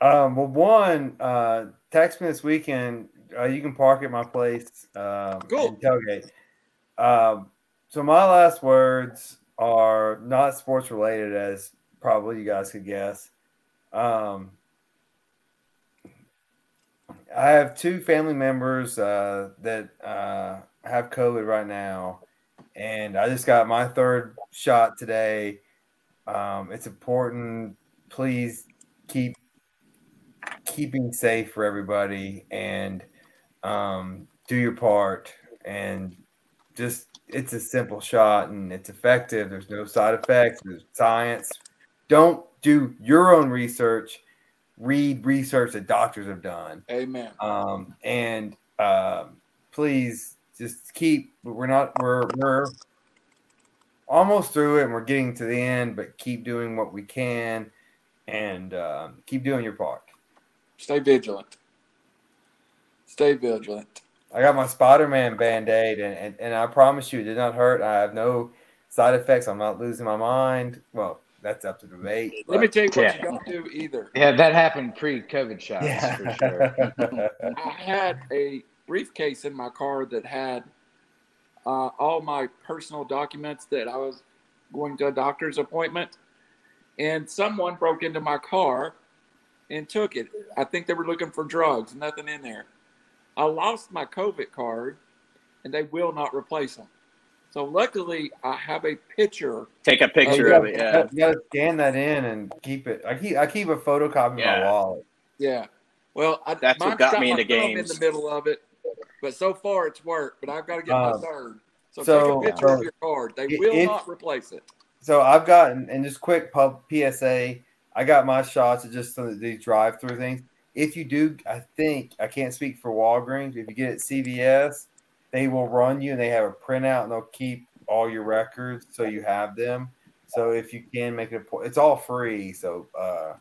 Um, well, one, uh, text me this weekend. Uh, you can park at my place. Um, Cool. and tailgate. Um, so my last words are not sports related, as probably you guys could guess. Um, I have two family members uh, that uh, have COVID right now, and I just got my third shot today. Um, it's important. Please keep keeping safe for everybody and um, do your part. And just it's a simple shot and it's effective. There's no side effects. There's science. Don't do your own research. Read research that doctors have done. Amen. Um, and um, please just keep. We're not. We're we're almost through it, and we're getting to the end. But keep doing what we can, and um, keep doing your part. Stay vigilant. Stay vigilant. I got my Spider Man band aid, and, and, and I promise you, it did not hurt. I have no side effects. I'm not losing my mind. Well, that's up to debate. Let me tell you what Yeah. you don't do either. Yeah, that happened pre-COVID shots yeah. for sure. I had a briefcase in my car that had uh, all my personal documents that I was going to a doctor's appointment, and someone broke into my car and took it. I think they were looking for drugs, nothing in there. I lost my COVID card, and they will not replace them. So luckily, I have a picture. Take a Oh, picture you of gotta- it. Yeah. You gotta scan that in and keep it. I keep I keep a photocopy in my wallet. Yeah. Well, I, That's what got got me into games. in the middle of it, but so far it's worked. But I've got to get Um, my third. So, so- take a picture of your card. They it- will it- not replace it. So I've gotten and just quick pub PSA. I got my shots at just some of these drive through things. If you do, I think I can't speak for Walgreens. If you get it at CVS, they will run you and they have a printout and they'll keep all your records so you have them. So if you can make it a point, it's all free. So uh,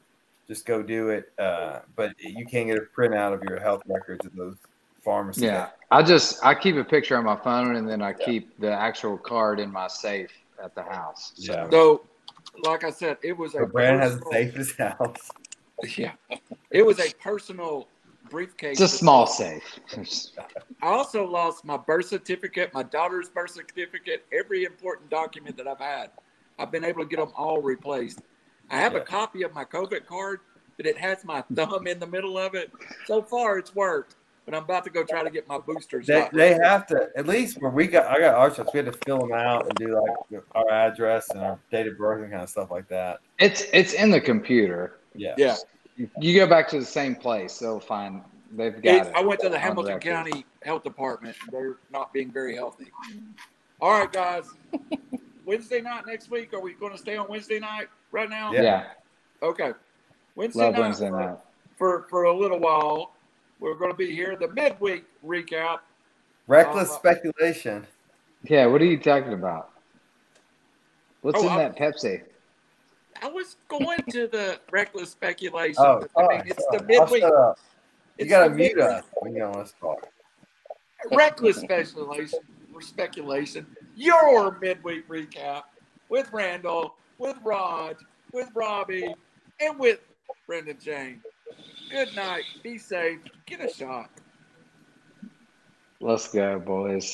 just go do it. Uh, but you can get a printout of your health records at those pharmacies. Yeah, I just I keep a picture on my phone and then I keep the actual card in my safe at the house. So Yeah. So, like I said, it was a So Brandon has a personal- safe in his house. Yeah, it was a personal briefcase. it's a small safe. I also lost my birth certificate, my daughter's birth certificate, every important document that I've had. I've been able to get them all replaced. I have a copy of my COVID card, but it has my thumb in the middle of it. So far, it's worked. But I'm about to go try to get my boosters. They, they have to at least where we got I got our shots. We had to fill them out and do like our address and our date of birth and kind of stuff like that. It's it's in the computer. Yeah. Yeah, You go back to the same place, they'll find they've got it. I went to the on Hamilton record. County Health Department. They're not being very healthy. All right, guys. Wednesday night next week. Are we going to stay on Wednesday night right now? Yeah. Yeah, Okay. Wednesday love night Wednesday for- night. for for a little while. We're going to be here. The midweek recap. Reckless Uh, speculation. Yeah, what are you talking about? What's Oh, in I- that Pepsi? I was going to the reckless speculation. Oh, but, I mean, it's sorry. the midweek. I'll shut up. You gotta mute midweek us when you don't want us to talk. Reckless speculation. or Speculation. Your midweek recap with Randall, with Rod, with Robbie, and with Brendan Jane. Good night. Be safe. Get a shot. Let's go, boys.